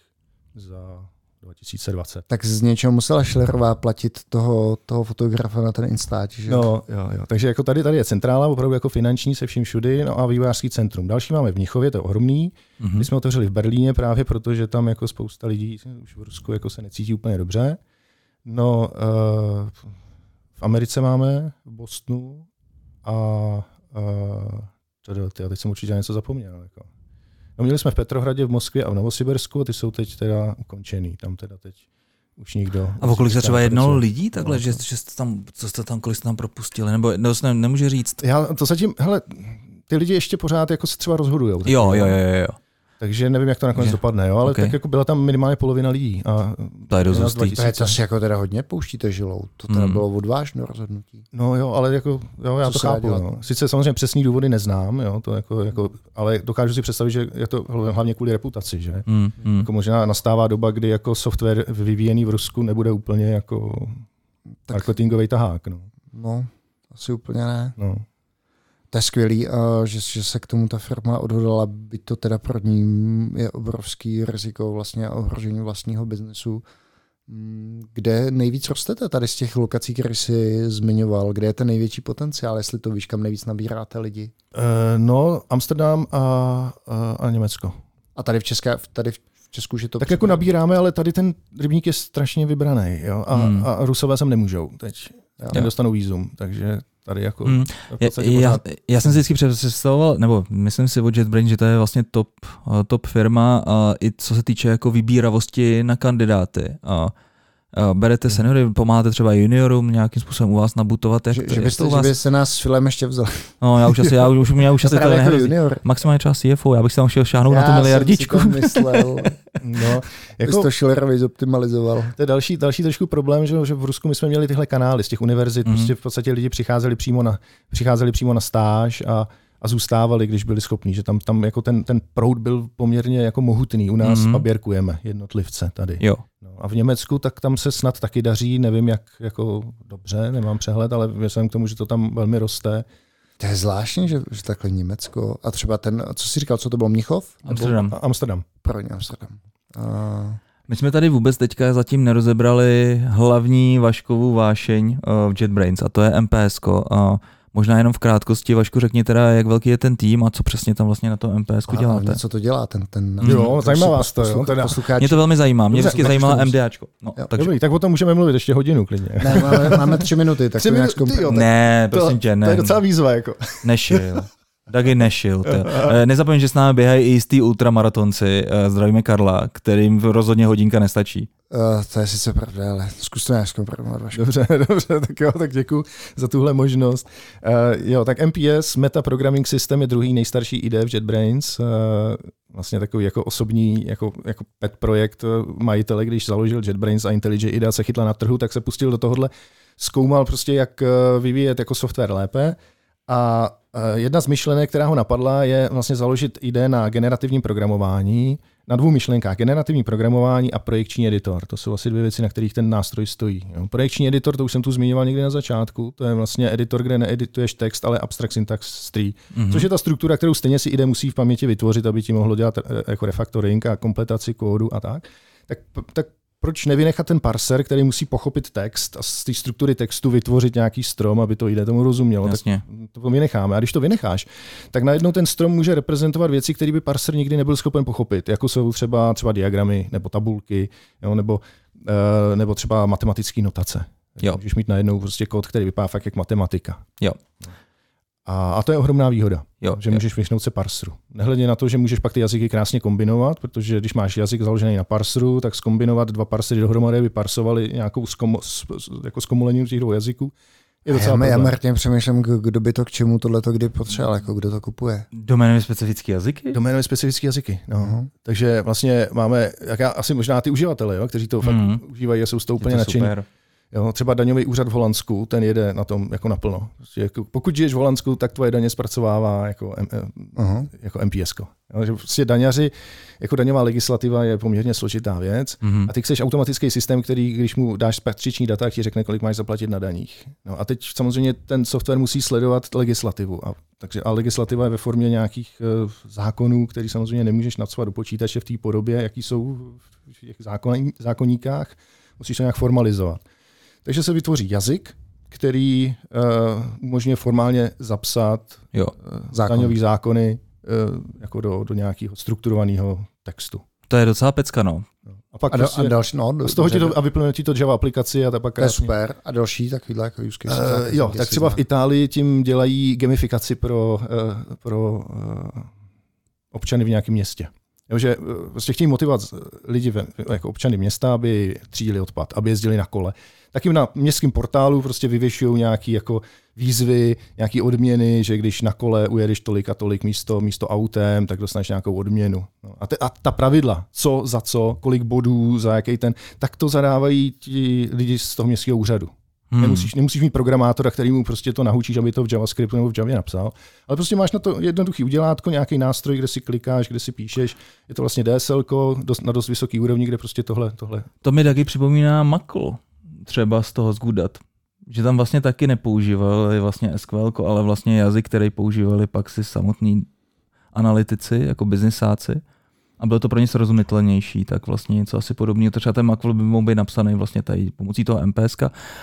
za 2020. Tak z něčeho musela Schillerová platit toho, toho fotografa na ten Instač, že? No, jo, jo. Takže jako tady, tady je centrála, opravdu jako finanční se vším všudy, no a vývojářský centrum. Další máme v Mnichově, to je ohromný. Mhm. My jsme otevřeli v Berlíně právě protože tam jako spousta lidí už v Rusku jako se necítí úplně dobře. No, uh, v Americe máme, v Bostonu a uh, teda, tyjo, teď jsem určitě něco zapomněl. Jako. No, měli jsme v Petrohradě, v Moskvě a v Novosibirsku a ty jsou teď teda ukončený. Tam teda teď už nikdo... A kolik se třeba jednalo lidí takhle, No, že, že jste tam, co jste tam, kolik jste tam propustili, nebo no, ne, nemůže říct. Já to zatím, hele, ty lidi ještě pořád jako se třeba rozhodují. Jo, jo, jo, jo, jo. Takže nevím, jak to nakonec Takže- dopadne, jo, ale ok. tak jako byla tam minimálně polovina lidí. A To je dost nás hustý. 2000. To je to si jako teda hodně pouštíte žilou. To teda Hmm. bylo odvážné rozhodnutí. No jo, ale jako, jo, já Co to chápu. dělat? No. Sice samozřejmě přesný důvody neznám, jo, to jako, jako, ale dokážu si představit, že je to hlavně kvůli reputaci, že? Mm, mm. Jako možná nastává doba, kdy jako software vyvíjený v Rusku nebude úplně jako Tak- marketingový tahák. No. No, asi úplně ne. No. To je skvělý, a že, že se k tomu ta firma odhodala, byť to teda pro ní je obrovský riziko vlastně a ohrožení vlastního biznesu. Mm, Kde nejvíc rostete tady z těch lokací, které jsi zmiňoval? Kde je ten největší potenciál, jestli to víš, kam nejvíc nabíráte lidi? E, no, Amsterdam a, a, a Německo. A tady v, České, tady v Česku, že to... Tak jako nabíráme, ale tady ten rybník je strašně vybraný. Jo? A, Hmm. a Rusové sem nemůžou teď. Jo. Nedostanou vízum, takže tady jako Mm. Já, já, já jsem si vždycky představoval, nebo myslím si o JetBrain, že to je vlastně top, eh, top firma, a i co se týče jako vybíravosti na kandidáty. A, a berete seniory, pomáháte třeba juniorům nějakým způsobem u vás nabutovat, jak, že, to- že, byste, to u že vás? by se nás s Filem ještě vzal. No, já už asi, já už, já už asi to Právě jako nehrozí. junior. Maximálně třeba CFO, já bych si tam chtěl šáhnout na tu miliardičku. Já jsem si to myslel. <laughs> No, <laughs> Jako... to Schillerovi zoptimalizoval. to je další, další trošku problém, že, že v Rusku my jsme měli tyhle kanály z těch univerzit, Mhm. mm. prostě v podstatě lidi přicházeli přímo na, přicházeli přímo na stáž a, a zůstávali, když byli schopní, že tam, tam jako ten, ten proud byl poměrně jako mohutný. U nás Mhm. mm. paběrkujeme jednotlivce tady. Jo. No, a v Německu tak tam se snad taky daří, nevím jak jako dobře, nemám přehled, ale vzhledem k tomu, že to tam velmi roste. To je zvláštní, že, že takhle Německo a třeba ten, co jsi říkal, co to bylo, Mnichov? Amsterdam. A Amsterdam. Pro ně Amsterdam. Uh, My jsme tady vůbec teďka zatím nerozebrali hlavní Vaškovou vášeň eh, v JetBrains a to je MPS. A možná jenom v krátkosti, Vašku, řekni teda, jak velký je ten tým a co přesně tam vlastně na tom MPS a děláte. co to dělá ten, ten Jo, zajímá poslu- vás to, jo, teda. Mě to velmi zajímá, mě vždycky to musí- MDAčko. No, Jo. takže, Dobrý, tak o tom můžeme mluvit ještě hodinu klidně. Ne, máme, máme tři minuty, tak Tři to nějak minuty, zkompre- jo, tak- ne, To, prosím tě, ne. to je docela výzva. Jako. Nešil. <laughs> Dagi nešil. <laughs> Eh, Nezapomeň, že s námi běhají i jistý ultramaratonci. Eh, Zdravíme Karla, kterým rozhodně hodinka nestačí. Uh, to je sice pravda, ale zkus to nějak zkomprimovat. Dobře, <laughs> dobře, tak jo, tak děkuji za tuhle možnost. Uh, jo, tak MPS, Meta Programming System, je druhý nejstarší IDE v JetBrains. Uh, vlastně takový jako osobní, jako, jako pet projekt majitele, když založil JetBrains a IntelliJ IDEA se chytla na trhu, tak se pustil do tohohle, zkoumal prostě, jak vyvíjet jako software lépe. A jedna z myšlenek, která ho napadla, je vlastně založit IDE na generativním programování, na dvou myšlenkách. Generativní programování a projekční editor. To jsou asi dvě věci, na kterých ten nástroj stojí. Jo. Projekční editor, to už jsem tu zmiňoval někdy na začátku, to je vlastně editor, kde needituješ text, ale abstract syntax tree, Mhm. mm-hmm. což je ta struktura, kterou stejně si IDE musí v paměti vytvořit, aby ti mohlo dělat eh, jako refactoring a kompletaci kódu a tak. Tak, tak proč nevynechat ten parser, který musí pochopit text a z té struktury textu vytvořit nějaký strom, aby to IDE tomu rozumělo. Tak Jasně. to vynecháme. A když to vynecháš, tak najednou ten strom může reprezentovat věci, které by parser nikdy nebyl schopen pochopit, jako jsou třeba, třeba diagramy nebo tabulky, jo, nebo, uh, nebo třeba matematické notace. Jo. Můžeš mít najednou prostě kód, který vypadá fakt jak matematika. Jo. A, a to je ohromná výhoda, Jo, že jo. můžeš vyhnout se parseru. Nehledě na to, že můžeš pak ty jazyky krásně kombinovat, protože když máš jazyk založený na parseru, tak skombinovat dva parsery dohromady by parsovali nějakou skomo, jako zkomolením těch dvou jazyků. Je docela Já, já. Martin přemýšlím, kdo kdo by to k čemu tohle to kdy potřeboval, jako kdo to kupuje. Doménově specifické jazyky? Doménové specifické jazyky. No. Mhm. Takže vlastně máme, jak já, asi možná ty uživatele, jo, kteří to fakt Mhm. užívají a jsou z toho úplně to nadšení. Jo, třeba daňový úřad v Holandsku, ten jede na tom jako naplno. Prostě jako, pokud žiješ v Holandsku, tak tvoje daně zpracovává jako, uh-huh. jako MPS. Jo, prostě daňaři, jako daňová legislativa je poměrně složitá věc uh-huh. a ty chceš automatický systém, který, když mu dáš patřiční data, tak ti řekne, kolik máš zaplatit na daních. No a teď samozřejmě ten software musí sledovat legislativu. A, takže, a legislativa je ve formě nějakých uh, zákonů, který samozřejmě nemůžeš nadsvat do počítače v té podobě, jaký jsou v těch zákon, zákonníkách. Musíš to nějak formalizovat. Takže se vytvoří jazyk, který uh, umožňuje formálně zapsat jo, uh, Zákon. daňový zákony uh, jako do, do nějakého strukturovaného textu. To je docela pecka, no. A pak a, prostě, a další, no, z toho ti to, a vyplňuje ti to Java aplikaci a to pak To je super. A další takovýhle jako use case. Uh, jo, tak třeba v Itálii tím dělají gamifikaci pro, uh, pro uh, občany v nějakém městě. Jo, že prostě chtějí motivovat lidi jako občany města, aby třídili odpad, aby jezdili na kole tak jim na městském portálu prostě vyvěšují nějaké jako výzvy, nějaké odměny, že když na kole ujedeš tolik a tolik místo, místo autem, tak dostaneš nějakou odměnu. No. A, te, a ta pravidla, co za co, kolik bodů, za jaký ten, tak to zadávají ti lidi z toho městského úřadu. Hmm. Nemusíš, nemusíš mít programátora, který mu prostě to nahučíš, aby to v JavaScriptu nebo v Javě napsal, ale prostě máš na to jednoduchý udělátko, nějaký nástroj, kde si klikáš, kde si píšeš. Je to vlastně DSL dost, na dost vysoký úrovni, kde prostě tohle, tohle. To mi taky připomíná Makl třeba z toho zgudat. Že tam vlastně taky nepoužívali vlastně SQL, ale vlastně jazyk, který používali pak si samotní analytici, jako biznisáci. A bylo to pro ně srozumitelnější, tak vlastně něco asi podobného. Třeba ten Macworld by mohl být napsaný vlastně tady pomocí toho MPS,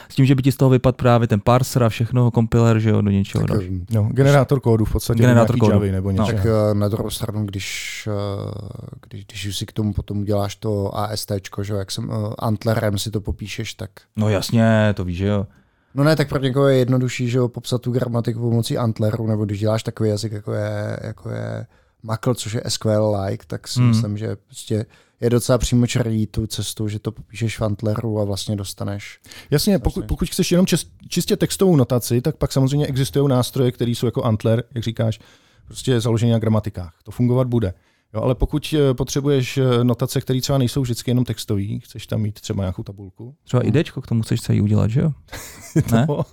s tím, že by ti z toho vypadl právě ten parser a všechno, kompiler, že jo, do něčeho tak, No, generátor kódu v podstatě, generátor kódu. Javy nebo něco. No. Tak eh, na druhou stranu, když, eh, když, když si k tomu potom uděláš to AST, že jak jsem uh, Antlerem si to popíšeš, tak... No jasně, to víš, že jo. No ne, tak pro někoho je jednodušší, že jo, popsat tu gramatiku pomocí Antleru, nebo když děláš takový jazyk, jako je, jako je Makl, což je SQL-like, tak si hmm. myslím, že prostě je docela přímočarý tu cestu, že to popíšeš v Antleru a vlastně dostaneš. Jasně, pokud, pokud chceš jenom čist, čistě textovou notaci, tak pak samozřejmě existují nástroje, které jsou jako Antler, jak říkáš, prostě založené na gramatikách. To fungovat bude. Jo, ale pokud eh, potřebuješ eh, notace, které třeba nejsou vždycky jenom textové, chceš tam mít třeba nějakou tabulku. Třeba idečko k tomu chceš celý udělat, že jo? <laughs> ne? to,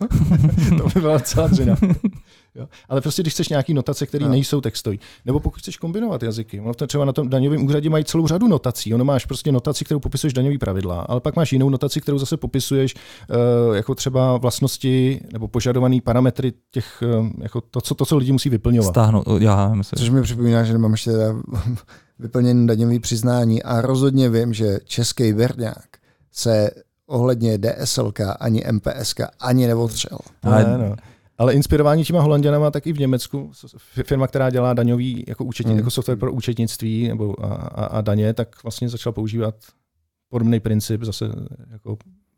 <laughs> to by byla celá dřina. <laughs> Jo? Ale prostě, když chceš nějaký notace, které no. nejsou textové, nebo pokud chceš kombinovat jazyky, ono to třeba na tom daňovém úřadě mají celou řadu notací. Ono máš prostě notaci, kterou popisuješ daňový pravidla, ale pak máš jinou notaci, kterou zase popisuješ uh, jako třeba vlastnosti nebo požadované parametry těch, uh, jako to, co, to, co lidi musí vyplňovat. Stáhnout, já myslím. Což mi připomíná, že nemám ještě <laughs> vyplněný daňový přiznání a rozhodně vím, že český berňák se ohledně DSLK ani MPSK ani neotřel. Ne, no. Ale inspirování těma holanděnama tak i v Německu, firma, která dělá daňový jako, účetní, mm. jako software pro účetnictví nebo a, a, a daně, tak vlastně začala používat podobný princip zase jako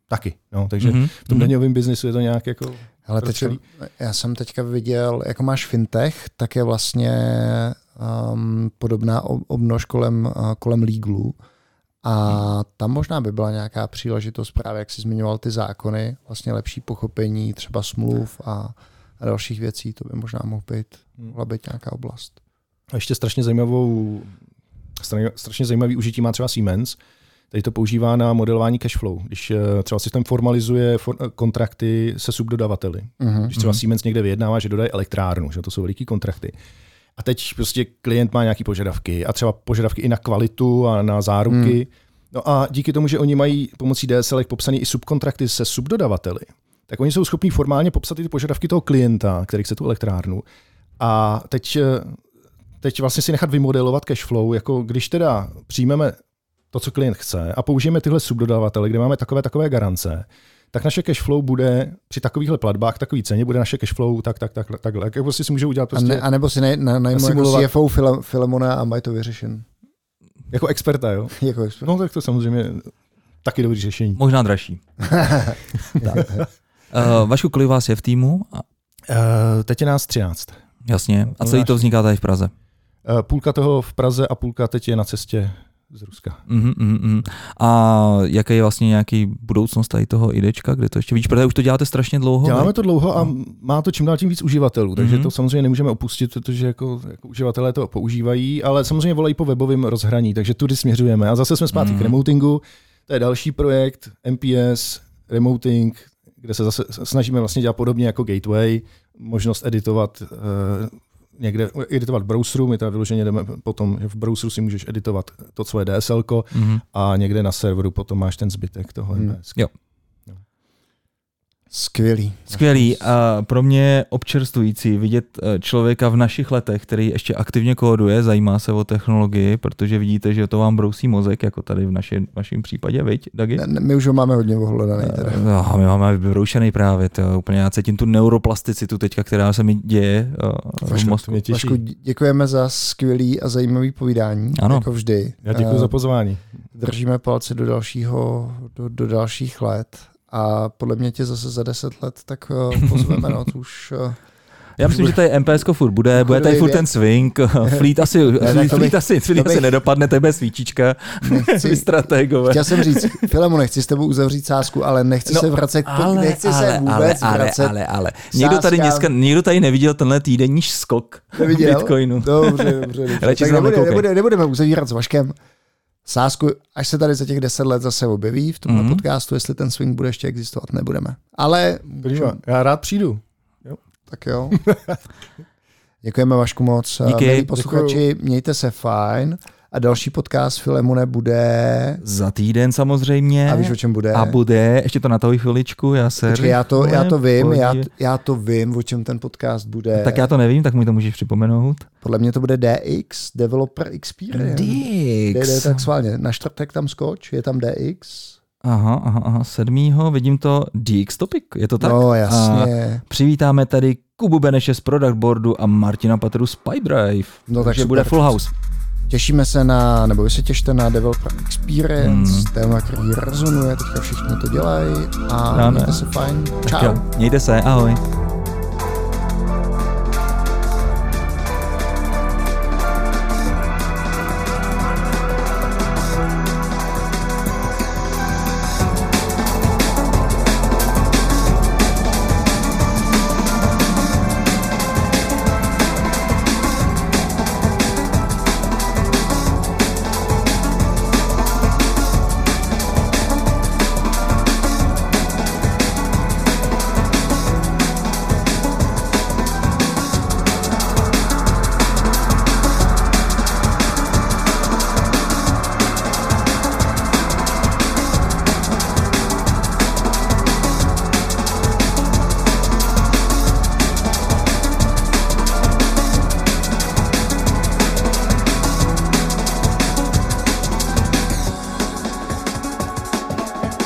taky. No, takže mm-hmm. v tom mhm. daňovém biznisu je to nějak jako... Ale teď, já jsem teďka viděl, jako máš fintech, tak je vlastně um, podobná obnož kolem, uh, kolem legalu. A tam možná by byla nějaká příležitost právě, jak jsi zmiňoval ty zákony, vlastně lepší pochopení třeba smluv a a dalších věcí, to by možná mohl být, hmm. mohla být nějaká oblast. A ještě strašně zajímavou, strašně zajímavý užití má třeba Siemens, Tady to používá na modelování cash flow. Když eh, třeba systém formalizuje for, eh, kontrakty se subdodavateli. Uh-huh, Když třeba uh-huh. Siemens někde vyjednává, že dodají elektrárnu, že to jsou veliký kontrakty. A teď prostě klient má nějaké požadavky a třeba požadavky i na kvalitu a na záruky. Uh-huh. No a díky tomu, že oni mají pomocí DSL popsaný i subkontrakty se subdodavateli, tak oni jsou schopní formálně popsat ty požadavky toho klienta, který chce tu elektrárnu. A teď, teď vlastně si nechat vymodelovat cash flow, jako když teda přijmeme to, co klient chce a použijeme tyhle subdodavatele, kde máme takové takové garance, tak naše cash flow bude při takovýchhle platbách, takový ceně, bude naše cash flow tak, tak, tak, takhle. Jak prostě si můžou udělat prostě... A, ne, a nebo si nej, na, najmu jako CFO Filemona a mají to vyřešen. Jako experta, jo? <laughs> jako experta. No tak to samozřejmě taky dobrý řešení. Možná dražší. <laughs> tak. Uh, Vašku, kolik vás je v týmu? Uh, teď je nás 13. Jasně. A celý to vzniká tady v Praze? Uh, půlka toho v Praze a půlka teď je na cestě z Ruska. Uh-huh, uh-huh. A jaký je vlastně nějaký budoucnost tady toho idečka, kde to ještě víš, protože už to děláte strašně dlouho? Děláme to dlouho a no. má to čím dál tím víc uživatelů, takže uh-huh. to samozřejmě nemůžeme opustit, protože jako, jako uživatelé to používají, ale samozřejmě volají po webovém rozhraní, takže tudy směřujeme. A zase jsme zpátky uh-huh. k remotingu, to je další projekt, MPS, remoting, kde se zase snažíme vlastně dělat podobně jako Gateway, možnost editovat uh, někde, editovat v browseru, my teda vyloženě jdeme potom, že v browseru si můžeš editovat to svoje DSL mm-hmm. a někde na serveru potom máš ten zbytek toho mm. Jo. Skvělý. Skvělý. A pro mě je občerstvující vidět eh, člověka v našich letech, který ještě aktivně kóduje, zajímá se o technologii, protože vidíte, že to vám brousí mozek, jako tady v naši, vašem případě, viď, Dagi? Ne, my už ho máme hodně ohledaný. Teda. No, my máme vybroušený právě, to, úplně já cítím tu neuroplasticitu teďka, která se mi děje uh, v mozku. Vašku, děkujeme za skvělý a zajímavý povídání, ano. jako vždy. Já děkuji uh, za pozvání. Držíme palce do dalšího, do, do dalších let a podle mě tě zase za deset let tak uh, pozveme, no, to už... Uh, já myslím, že tady MPS furt bude, bude tady furt ten swing, Fleet asi, ne, fleet, fleet asi, fleet asi nedopadne, to je svíčička, nechci, <laughs> strategové. Chtěl jsem říct, Filemu, nechci s tebou uzavřít sásku, ale nechci no, se vracet, ale, nechci ale, se vůbec ale, vracet. Ale, ale, ale. Někdo tady, dneska, někdo tady neviděl tenhle týdenní skok Neviděl? Bitcoinu. Dobře, dobře. dobře. tak nebude, nebude, nebudeme uzavírat s Vaškem sásku, až se tady za těch deset let zase objeví v tomhle mm-hmm. podcastu, jestli ten swing bude ještě existovat, nebudeme. Ale... Můžu... Já rád přijdu. Jo. Tak jo. <laughs> Děkujeme Vašku moc. Díky. Milí posluchači, Děkuju. mějte se fajn. A další podcast Filemune bude... Za týden samozřejmě. A víš, o čem bude? A bude, ještě to na to chviličku, já se... Počkej, já to, já to vím, já, já to vím, o čem ten podcast bude. Tak já to nevím, tak mi to můžeš připomenout. Podle mě to bude DX, Developer Experience. DX. DD, tak sválně, na čtvrtek tam skoč, je tam DX. Aha, aha, aha, sedmýho, vidím to DX Topic, je to tak? No, jasně. A přivítáme tady Kubu Beneše z Product Boardu a Martina Patru z Pipedrive. No, takže bude full house. Těšíme se na, nebo vy se těšte na Developer Experience, hmm. téma, který rezonuje, teďka všichni to dělají a Dáme. mějte se fajn. Čau. Mějte se, ahoj.